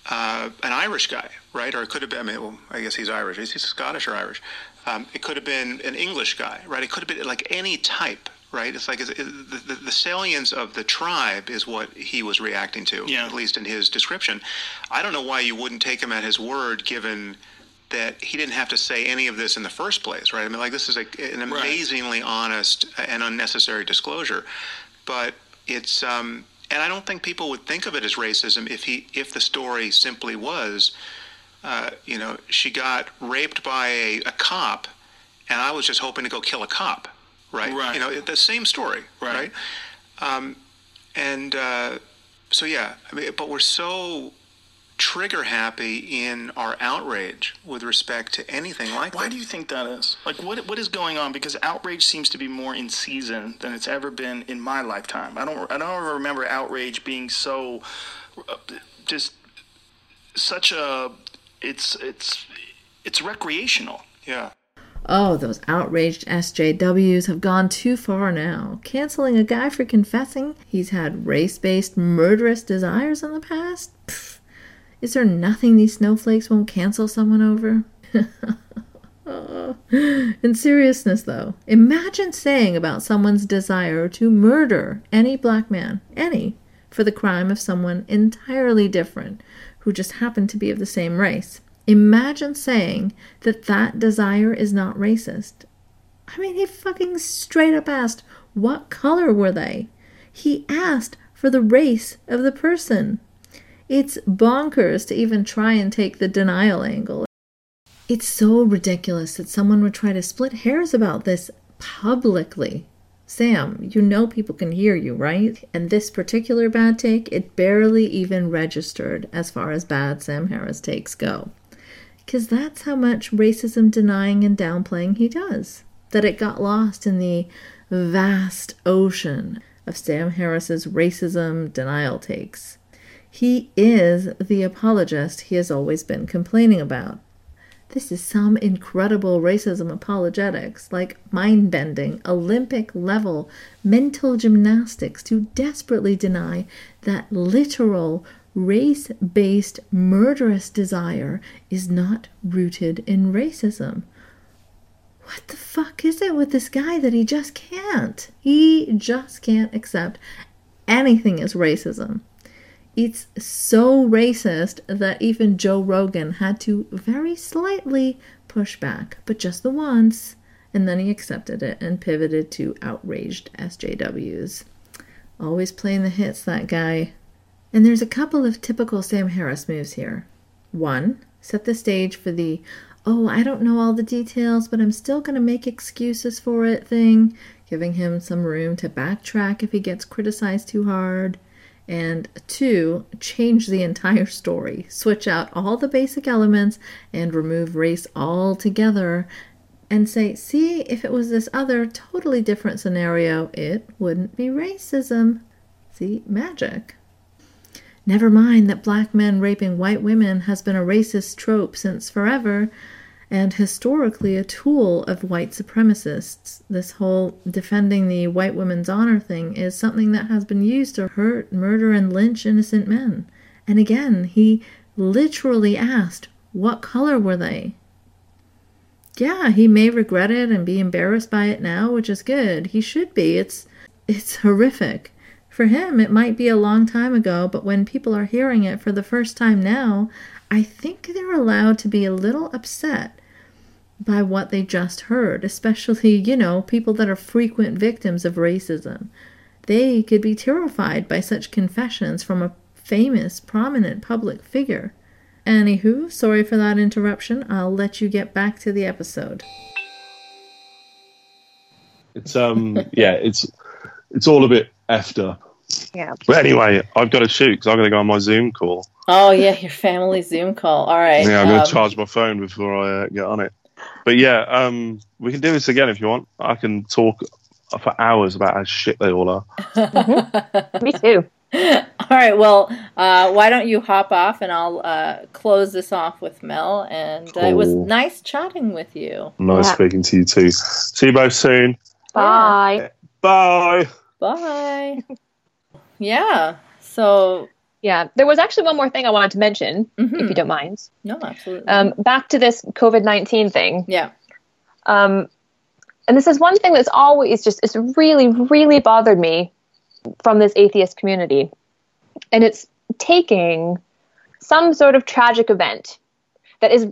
uh, an Irish guy, right? Or it could have been. I mean, well, I guess he's Irish. Is he Scottish or Irish? Um, it could have been an English guy, right? It could have been like any type. Right, it's like it's- it, the, the, the salience of the tribe is what he was reacting to,
Yeah.
at least in his description. I don't know why you wouldn't take him at his word, given that he didn't have to say any of this in the first place, right? I mean, like this is a, an amazingly honest and unnecessary disclosure, but it's um, and I don't think people would think of it as racism if he if the story simply was, uh, you know, she got raped by a, a cop, and I was just hoping to go kill a cop, right?
Right.
You know, the same story,
Right.
right? Um, and uh, so yeah, I mean, but we're so trigger happy in our outrage with respect to anything like
Why
that.
do you think that is? Like, what what is going on? Because outrage seems to be more in season than it's ever been in my lifetime. I don't I don't ever remember outrage being so uh, just such a it's it's it's recreational.
yeah.
Oh, those outraged SJWs have gone too far now. Canceling a guy for confessing he's had race based murderous desires in the past? Pfft. Is there nothing these snowflakes won't cancel someone over? [LAUGHS] In seriousness, though, imagine saying about someone's desire to murder any black man, any, for the crime of someone entirely different who just happened to be of the same race. Imagine saying that that desire is not racist. I mean, he fucking straight up asked, what color were they? He asked for the race of the person. It's bonkers to even try and take the denial angle. It's so ridiculous that someone would try to split hairs about this publicly. Sam, you know people can hear you, right? And this particular bad take, it barely even registered as far as bad Sam Harris takes go. Because that's how much racism denying and downplaying he does. That it got lost in the vast ocean of Sam Harris's racism denial takes. He is the apologist he has always been complaining about. This is some incredible racism apologetics, like mind bending, Olympic level mental gymnastics to desperately deny that literal race based murderous desire is not rooted in racism. What the fuck is it with this guy that he just can't? He just can't accept anything as racism. It's so racist that even Joe Rogan had to very slightly push back, but just the once, and then he accepted it and pivoted to outraged SJWs. Always playing the hits, that guy. And there's a couple of typical Sam Harris moves here. One, set the stage for the, oh, I don't know all the details, but I'm still going to make excuses for it thing, giving him some room to backtrack if he gets criticized too hard. And two, change the entire story, switch out all the basic elements, and remove race altogether and say, see, if it was this other totally different scenario, it wouldn't be racism. See, magic. Never mind that black men raping white women has been a racist trope since forever and historically a tool of white supremacists. This whole defending the white woman's honor thing is something that has been used to hurt, murder, and lynch innocent men. And again, he literally asked, What color were they? Yeah, he may regret it and be embarrassed by it now, which is good. He should be. It's it's horrific. For him, it might be a long time ago, but when people are hearing it for the first time now, I think they're allowed to be a little upset by what they just heard, especially, you know, people that are frequent victims of racism. They could be terrified by such confessions from a famous, prominent public figure. Anywho, sorry for that interruption. I'll let you get back to the episode.
It's um [LAUGHS] yeah, it's it's all a bit effed up.
Yeah.
But anyway, I've got to shoot because I'm going to go on my Zoom call.
Oh yeah, your family Zoom call. All right.
Yeah, I'm going
um,
to charge my phone before I uh, get on it. But yeah, um, we can do this again if you want. I can talk for hours about how shit they all are. [LAUGHS]
Me too.
All right. Well, uh, why don't you hop off and I'll uh, close this off with Mel. And uh, it was nice chatting with you.
Nice
Yeah.
speaking to you too. See you both soon.
Bye.
Bye.
Bye. [LAUGHS] yeah. So.
Yeah, there was actually one more thing I wanted to mention,
mhm.
if you don't mind.
No, absolutely.
Um, back to this COVID nineteen thing.
yeah.
Um, and this is one thing that's always just it's really really bothered me from this atheist community, and it's taking some sort of tragic event that is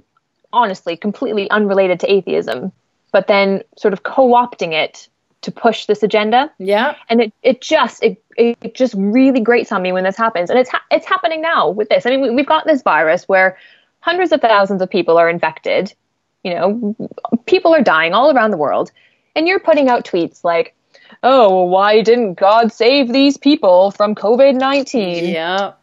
honestly completely unrelated to atheism, but then sort of co-opting it to push this agenda.
Yeah.
and it, it just it, it just really grates on me when this happens. And it's ha- it's happening now with this. I mean we, we've got this virus where hundreds of thousands of people are infected. You know people are dying all around the world. And you're putting out tweets like oh why didn't god save these people from covid-19
Yeah.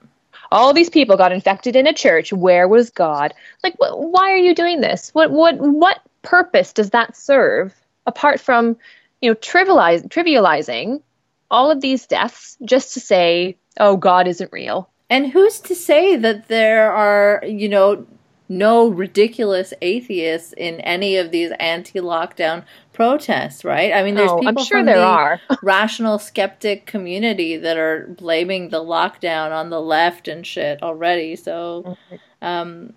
all these people got infected in a church. Where was god? Like wh- why are you doing this? What what what purpose does that serve apart from you know trivialize, trivializing all of these deaths just to say oh god isn't real
And who's to say that there are, you know, no ridiculous atheists in any of these anti-lockdown protests, right? I mean, there's
Oh,
people
i'm sure
from
there
the
are [LAUGHS]
rational skeptic community that are blaming the lockdown on the left and shit already. So, um,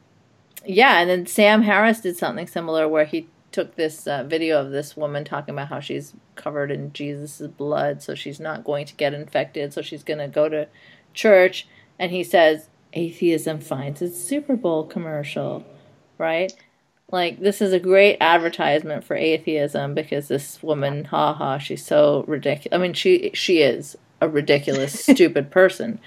yeah, and then Sam Harris did something similar where he took this uh, video of this woman talking about how she's covered in Jesus' blood, so she's not going to get infected, so she's going to go to church, and he says, Atheism finds its Super Bowl commercial, right? Like, this is a great advertisement for atheism because this woman, haha, she's so ridiculous. I mean, she she is a ridiculous, stupid person.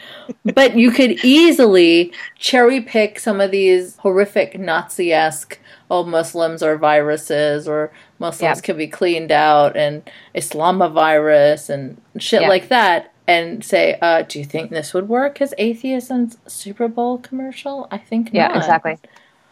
But you could easily cherry pick some of these horrific Nazi esque, oh, Muslims are viruses, or Muslims
Yeah.
can be cleaned out, and Islamavirus, and shit
Yeah.
like that, and say, uh, do you think this would work as atheism's Super Bowl commercial? I think
yeah
not.
exactly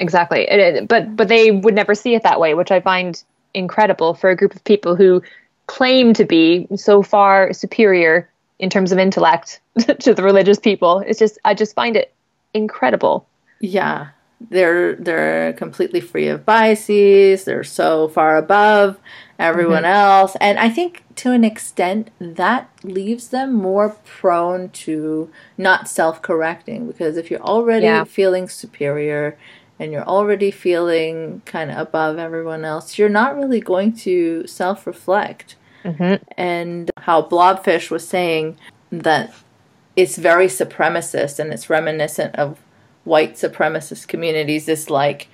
exactly it, it- but but they would never see it that way which i find incredible for a group of people who claim to be so far superior in terms of intellect [LAUGHS] to the religious people it's just i just find it incredible
Yeah, they're they're completely free of biases. They're so far above everyone mm-hmm. else, and I think to an extent that leaves them more prone to not self-correcting because if you're already
Yeah.
feeling superior and you're already feeling kind of above everyone else, you're not really going to self-reflect. Mm-hmm. And how Blobfish was saying that it's very supremacist and it's reminiscent of white supremacist communities. This like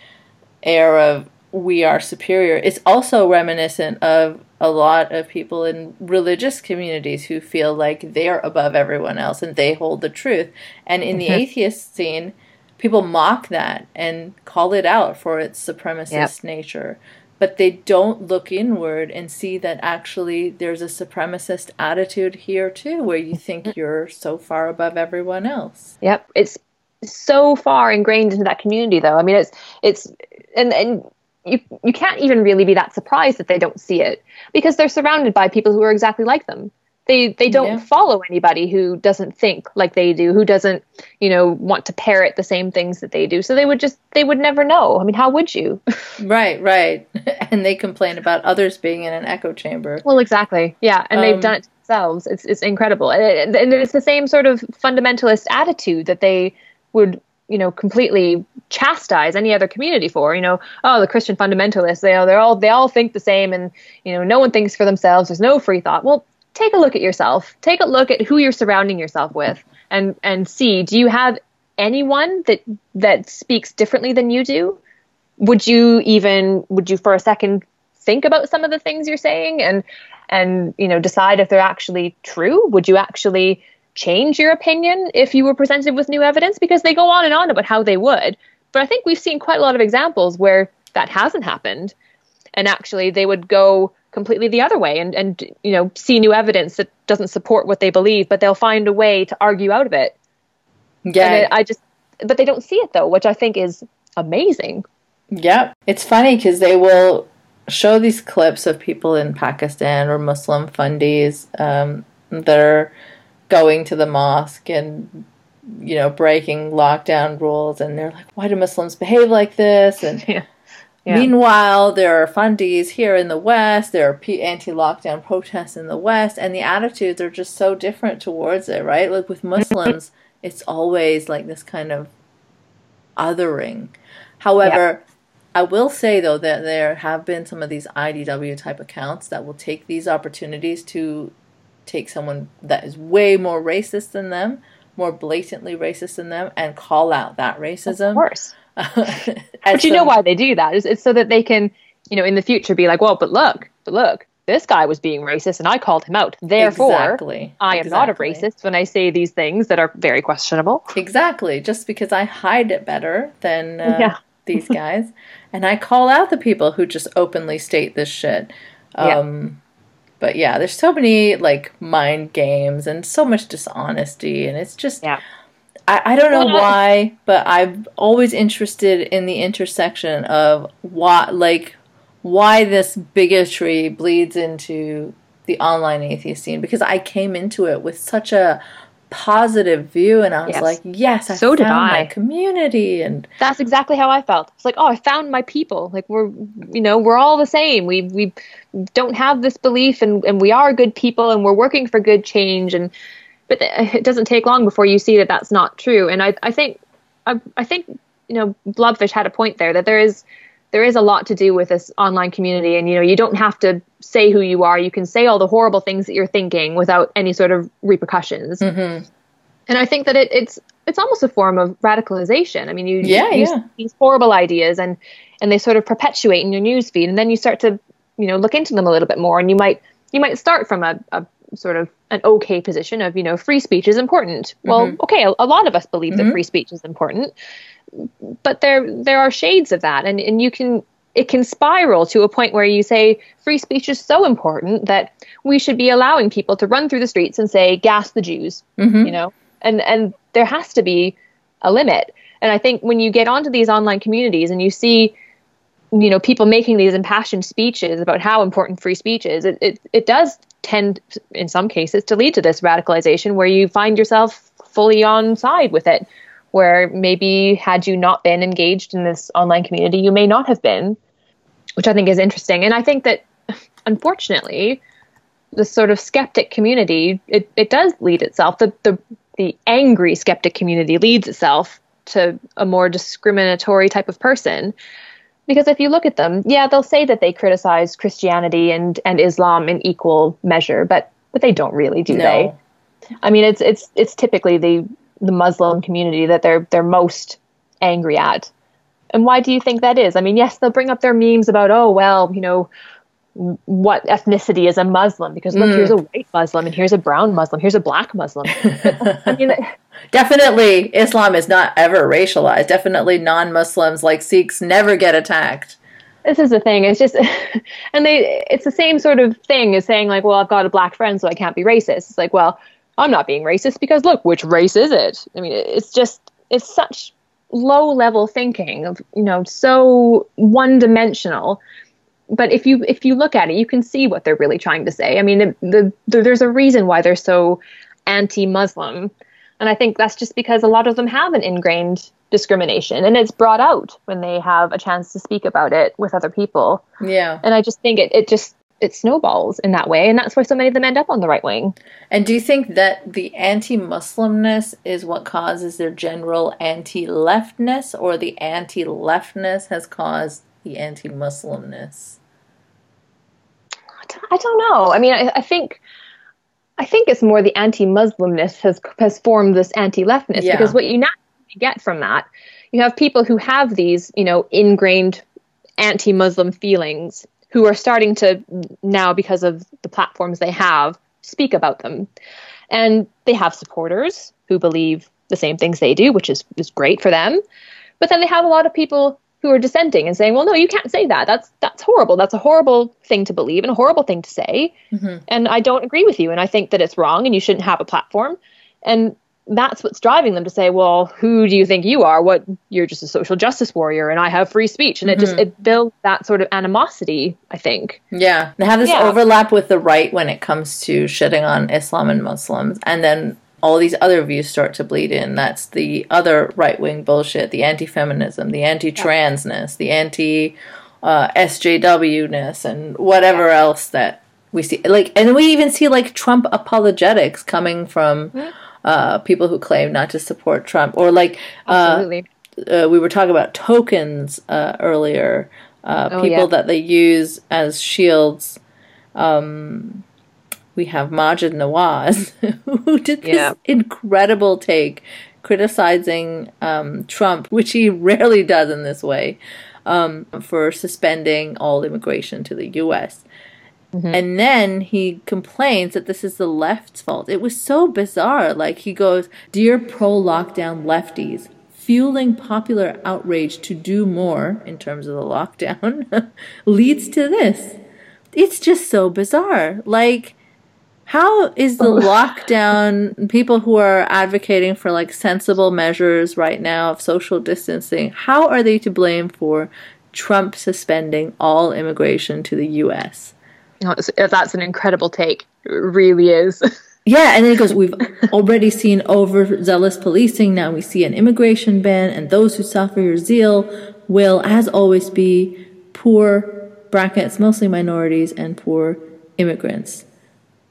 air of we are superior. It's also reminiscent of a lot of people in religious communities who feel like they're above everyone else and they hold the truth. And in the mm-hmm. atheist scene people mock that and call it out for its supremacist nature but they don't look inward and see that actually there's a supremacist attitude here too where you think mm-hmm. you're so far above everyone else
Yep, it's so far ingrained into that community, though. I mean, it's it's and and you you can't even really be that surprised that they don't see it because they're surrounded by people who are exactly like them. They they don't
Yeah.
follow anybody who doesn't think like they do, who doesn't, you know, want to parrot the same things that they do. So they would just they would never know. I mean, how would you? [LAUGHS]
Right, right. [LAUGHS] and they complain about others being in an echo chamber.
Well, exactly. Yeah, and
Um,
they've done it to themselves. It's it's incredible, and, and it's the same sort of fundamentalist attitude that they would, you know, completely chastise any other community for. You know, oh, the Christian fundamentalists. They they're all they all think the same, and you know, no one thinks for themselves. There's no free thought. Well, take a look at yourself. Take a look at who you're surrounding yourself with, and and see. Do you have anyone that that speaks differently than you do? would you even would you for a second think about some of the things you're saying and and you know decide if they're actually true would you actually change your opinion if you were presented with new evidence because they go on and on about how they would but i think we've seen quite a lot of examples where that hasn't happened and actually they would go completely the other way and and you know see new evidence that doesn't support what they believe but they'll find a way to argue out of it
Yeah.
and it, i just but they don't see it though which i think is amazing
Yep. It's funny because they will show these clips of people in Pakistan or Muslim fundies um, that are going to the mosque and, you know, breaking lockdown rules. And they're like, why do Muslims behave like this? And [LAUGHS]
Yeah. Yeah.
meanwhile, there are fundies here in the West, there are anti lockdown protests in the West, and the attitudes are just so different towards it, right? Like with [LAUGHS] Muslims, it's always like this kind of othering. However, I will say though that there have been some of these IDW type accounts that will take these opportunities to take someone that is way more racist than them, more blatantly racist than them, and call out that racism.
Of course. [LAUGHS] But you know why they do that? It's, it's so that they can, you know, in the future be like, well, but look, but look, this guy was being racist and I called him out. Therefore,
Exactly.
I am not a racist when I say these things that are very questionable.
Exactly. Just because I hide it better than uh,
Yeah. [LAUGHS]
these guys, and I call out the people who just openly state this shit.
Yeah.
Um, But yeah, there's so many like mind games and so much dishonesty, and it's just
Yeah.
I, I don't know
Well,
why, but I'm always interested in the intersection of why like why this bigotry bleeds into the online atheist scene because I came into it with such a positive view and I was
Yes.
like, yes, I
So did
found my
I.
community and
That's exactly how I felt. It's like, oh, I found my people. Like we're, you know, we're all the same. We we don't have this belief, and and we are good people, and we're working for good change. And but [LAUGHS] it doesn't take long before you see that that's not true. And I I think I I think you know Blobfish had a point there that there is there is a lot to do with this online community, and you know you don't have to say who you are. You can say all the horrible things that you're thinking without any sort of repercussions.
Mm-hmm.
And I think that it, it's it's almost a form of radicalization. I mean, you
Yeah,
you
yeah.
see these horrible ideas and and they sort of perpetuate in your newsfeed, and then you start to you know look into them a little bit more, and you might you might start from a, a sort of an okay position of you know free speech is important. Well,
Mm-hmm.
okay, a, a lot of us believe that free speech is important, but there there are shades of that, and and you can it can spiral to a point where you say free speech is so important that we should be allowing people to run through the streets and say gas the Jews, you know, and and there has to be a limit. And I think when you get onto these online communities and you see, you know, people making these impassioned speeches about how important free speech is, it, it, it does tend, in some cases, to lead to this radicalization where you find yourself fully on side with it. Where maybe had you not been engaged in this online community, you may not have been, which I think is interesting. And I think that, unfortunately, the sort of skeptic community it, it does lead itself the, the the angry skeptic community leads itself to a more discriminatory type of person because if you look at them yeah they'll say that they criticize christianity and and islam in equal measure but but they don't really do
No.
they i mean it's it's it's typically the the muslim community that they're they're most angry at. And why do you think that is? I mean yes they'll bring up their memes about oh well you know what ethnicity is a Muslim? Because look, here's mm. a white Muslim and here's a brown Muslim, here's a black Muslim. [LAUGHS] I mean,
definitely Islam is not ever racialized. Definitely non-Muslims like Sikhs never get attacked.
this is the thing. It's just, [LAUGHS] and they, it's the same sort of thing as saying like, well, I've got a black friend, so I can't be racist. It's like, well, I'm not being racist because look, which race is it? I mean, it's just, it's such low level thinking of you know so one dimensional but if you if you look at it you can see what they're really trying to say i mean the, the, there's a reason why they're so anti-muslim and i think that's just because a lot of them have an ingrained discrimination and it's brought out when they have a chance to speak about it with other people
Yeah.
and i just think it, it just it snowballs in that way and that's why so many of them end up on the right wing
And do you think that the anti Muslimness is what causes their general anti leftness, or the anti leftness has caused the anti Muslimness?
I don't know. I mean, I, I think, I think it's more the anti-Muslimness has has formed this anti-leftness
Yeah.
because what you naturally get from that, you have people who have these, you know, ingrained anti-Muslim feelings who are starting to now because of the platforms they have speak about them, and they have supporters who believe the same things they do, which is is great for them. But then they have a lot of people who are dissenting and saying, "Well, no, you can't say that. That's that's horrible. That's a horrible thing to believe and a horrible thing to say." Mm-hmm. And I don't agree with you, and I think that it's wrong, and you shouldn't have a platform. And that's what's driving them to say, "Well, who do you think you are? What you're just a social justice warrior, and I have free speech." And it just mm-hmm. it builds that sort of animosity. I think.
Yeah. They have this
Yeah.
overlap with the right when it comes to shitting on Islam and Muslims. And then all these other views start to bleed in. That's the other right wing bullshit the anti feminism, the anti transness, the anti uh, SJW ness, and whatever else that we see. Like, and we even see like Trump apologetics coming from. Uh, people who claim not to support Trump, or like uh,
Absolutely.
uh, we were talking about tokens uh, earlier, uh,
Oh,
people
yeah.
that they use as shields. Um, we have Maajid Nawaz, [LAUGHS] who did this
Yeah.
incredible take criticizing um, Trump, which he [LAUGHS] rarely does in this way, um, for suspending all immigration to the U.S. And then he complains that this is the left's fault. It was so bizarre. Like he goes, Dear pro lockdown lefties, fueling popular outrage to do more in terms of the lockdown [LAUGHS] leads to this. It's just so bizarre. Like, how is the [LAUGHS] lockdown people who are advocating for like sensible measures right now of social distancing, how are they to blame for Trump suspending all immigration to the US?
That's an incredible take. It really is. [LAUGHS]
Yeah, and then it goes, We've already seen overzealous policing. Now we see an immigration ban, and those who suffer your zeal will, as always, be poor brackets, mostly minorities, and poor immigrants.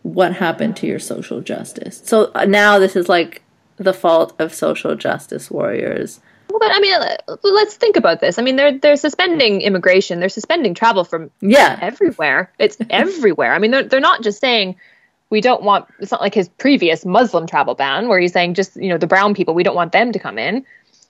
What happened to your social justice? So uh, now this is like the fault of social justice warriors.
Well, but I mean, uh, let's think about this. I mean, they're they're suspending immigration. They're suspending travel from
Yeah.
everywhere. It's [LAUGHS] everywhere. I mean, they're they're not just saying we don't want. It's not like his previous Muslim travel ban, where he's saying just you know the brown people we don't want them to come in.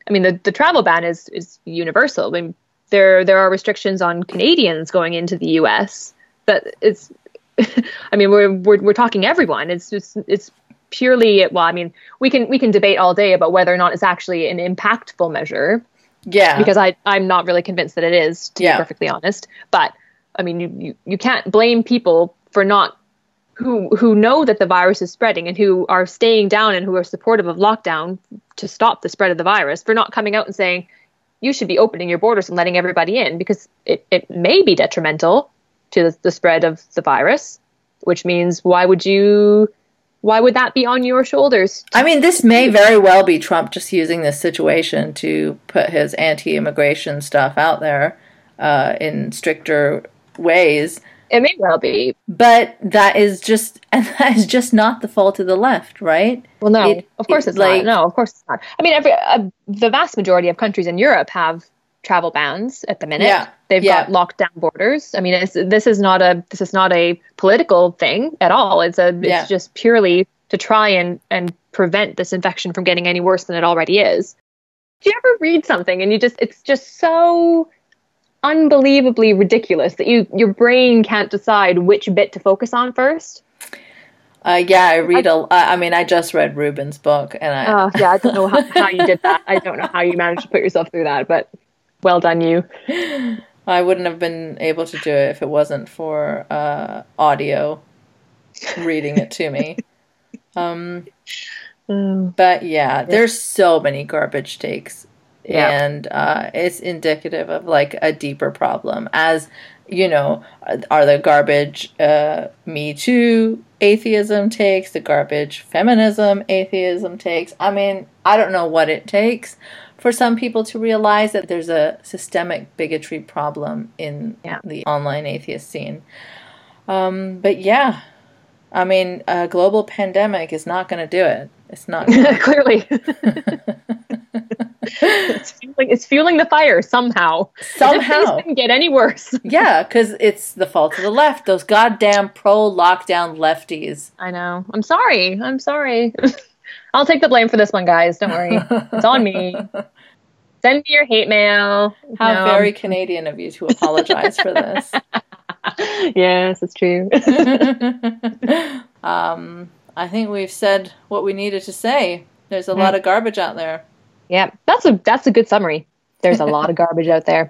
I mean, the the travel ban is is universal. I mean, there there are restrictions on Canadians going into the U.S. But it's. [LAUGHS] I mean, we're we're we're talking everyone. It's just it's purely well. I mean, we can we can debate all day about whether or not it's actually an impactful measure
Yeah.
because I I'm not really convinced that it is to
Yeah.
be perfectly honest. But I mean, you, you you can't blame people for not who who know that the virus is spreading and who are staying down and who are supportive of lockdown to stop the spread of the virus for not coming out and saying you should be opening your borders and letting everybody in because it, it may be detrimental to the, spread of the virus, which means why would you why would that be on your shoulders?
I mean, this may very well be Trump just using this situation to put his anti-immigration stuff out there uh, in stricter ways.
It may well be.
But that is just, [LAUGHS] and that is just not the fault of the left, right?
Well, no,
It-
of course
it-
it's
like-
not. No, of course it's not. I mean, every uh, the vast majority of countries in Europe have travel bans at the minute.
Yeah,
They've
yeah.
got locked down borders. I mean, it's, this is not a this is not a political thing at all. It's a it's
Yeah.
just purely to try and and prevent this infection from getting any worse than it already is. Do you ever read something and you just it's just so unbelievably ridiculous that you your brain can't decide which bit to focus on first?
Uh, yeah, I read a. I mean, I just read Rubin's book, and I.
Oh, yeah, I don't know how, how you did that. I don't know how you managed to put yourself through that, but well done, you. [LAUGHS]
I wouldn't have been able to do it if it wasn't for uh, audio reading it to me. [LAUGHS] Um, but yeah, there's so many garbage takes
Yeah.
and uh, it's indicative of like a deeper problem. As you know, are the garbage uh, Me Too atheism takes, the garbage feminism atheism takes. I mean, I don't know what it takes for some people to realize that there's a systemic bigotry problem in
Yeah.
the online atheist scene. Um, but yeah, I mean, a global pandemic is not going to do it. It's not. [LAUGHS]
Clearly. [LAUGHS] it's, fueling, it's fueling the fire somehow. [LAUGHS]
Somehow.
It didn't get any worse.
yeah, because it's the fault of the left. Those goddamn pro lockdown lefties.
I know. I'm sorry. I'm sorry. I'll take the blame for this one, guys. Don't worry. It's on me. [LAUGHS] Send me your hate mail.
How
No,
very Canadian of you to apologize for this. [LAUGHS]
yes, it's true. [LAUGHS]
um, I think we've said what we needed to say. There's a lot of garbage out there.
yeah, that's a that's a good summary. There's a lot of garbage out there.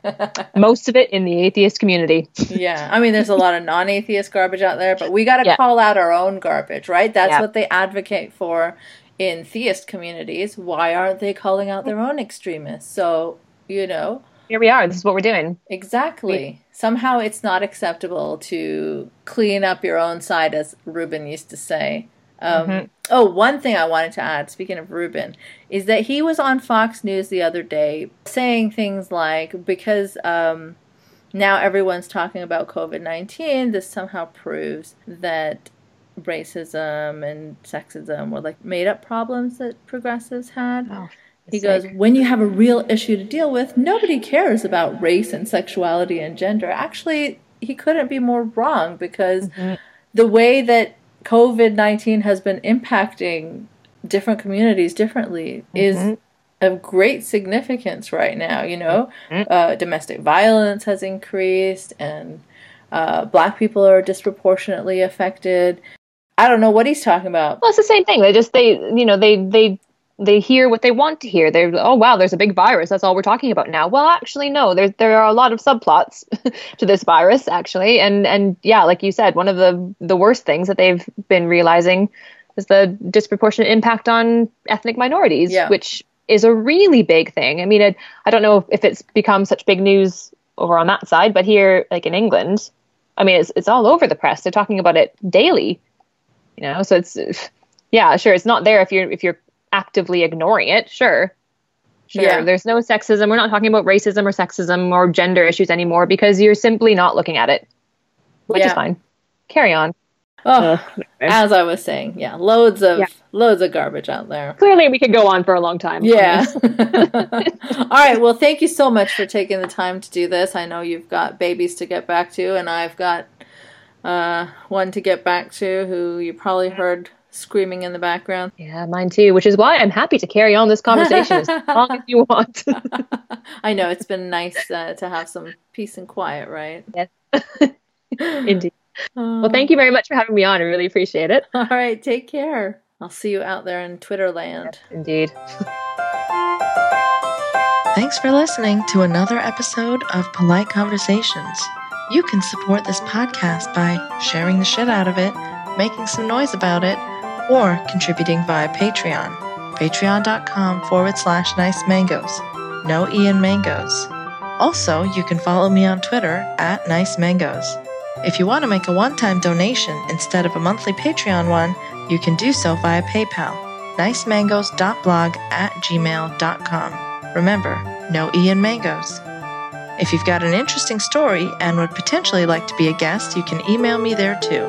Most of it in the atheist community.
Yeah, I mean, there's a lot of non-atheist garbage out there, but we got to
Yeah.
call out our own garbage, right? That's
Yeah.
what they advocate for in theist communities. Why aren't they calling out their own extremists? So you know,
Here we are. This is what we're doing.
exactly. Somehow, it's not acceptable to clean up your own side, as Rubin used to say. Um, Oh, one thing I wanted to add, speaking of Rubin, is that he was on Fox News the other day saying things like, because um, now everyone's talking about COVID 19, this somehow proves that racism and sexism were like made up problems that progressives had.
Oh,
he goes, when you have a real issue to deal with, nobody cares about race and sexuality and gender. Actually, he couldn't be more wrong because the way that COVID 19 has been impacting different communities differently is of great significance right now. You know, uh, domestic violence has increased, and uh, black people are disproportionately affected. I don't know what he's talking about.
Well, it's the same thing. They just they you know they they they hear what they want to hear. They're oh wow, there's a big virus. That's all we're talking about now. Well, actually, no. There there are a lot of subplots [LAUGHS] to this virus actually, and and yeah, like you said, one of the the worst things that they've been realizing is the disproportionate impact on ethnic minorities,
Yeah.
which is a really big thing. I mean, I, I don't know if it's become such big news over on that side, but here, like in England, I mean, it's it's all over the press. They're talking about it daily you know so it's yeah sure it's not there if you're if you're actively ignoring it sure sure
Yeah.
there's no sexism we're not talking about racism or sexism or gender issues anymore because you're simply not looking at it which
Yeah.
is fine carry on
Oh, as I was saying, yeah, loads of
Yeah.
loads of garbage out there.
clearly we could go on for a long time
Yeah. [LAUGHS] [LAUGHS] All right. Well, thank you so much for taking the time to do this. I know you've got babies to get back to, and I've got uh, one to get back to who you probably heard screaming in the background.
yeah mine too which is why i'm happy to carry on this conversation as [LAUGHS] long as you want [LAUGHS]
I know it's been nice uh, to have some peace and quiet, right? Yes. [LAUGHS]
Indeed well thank you very much for having me on i really appreciate it
All right. Take care. I'll see you out there in Twitter land.
indeed
Thanks for listening to another episode of Polite Conversations. You can support this podcast by sharing the shit out of it, making some noise about it, or contributing via Patreon. Patreon.com forward slash nice mangoes. No Ian Mangoes. Also, you can follow me on Twitter at nice mangoes. If you want to make a one time donation instead of a monthly Patreon one, you can do so via PayPal. nicemangoes.blog at gmail.com. Remember, no Ian Mangoes. If you've got an interesting story and would potentially like to be a guest, you can email me there too.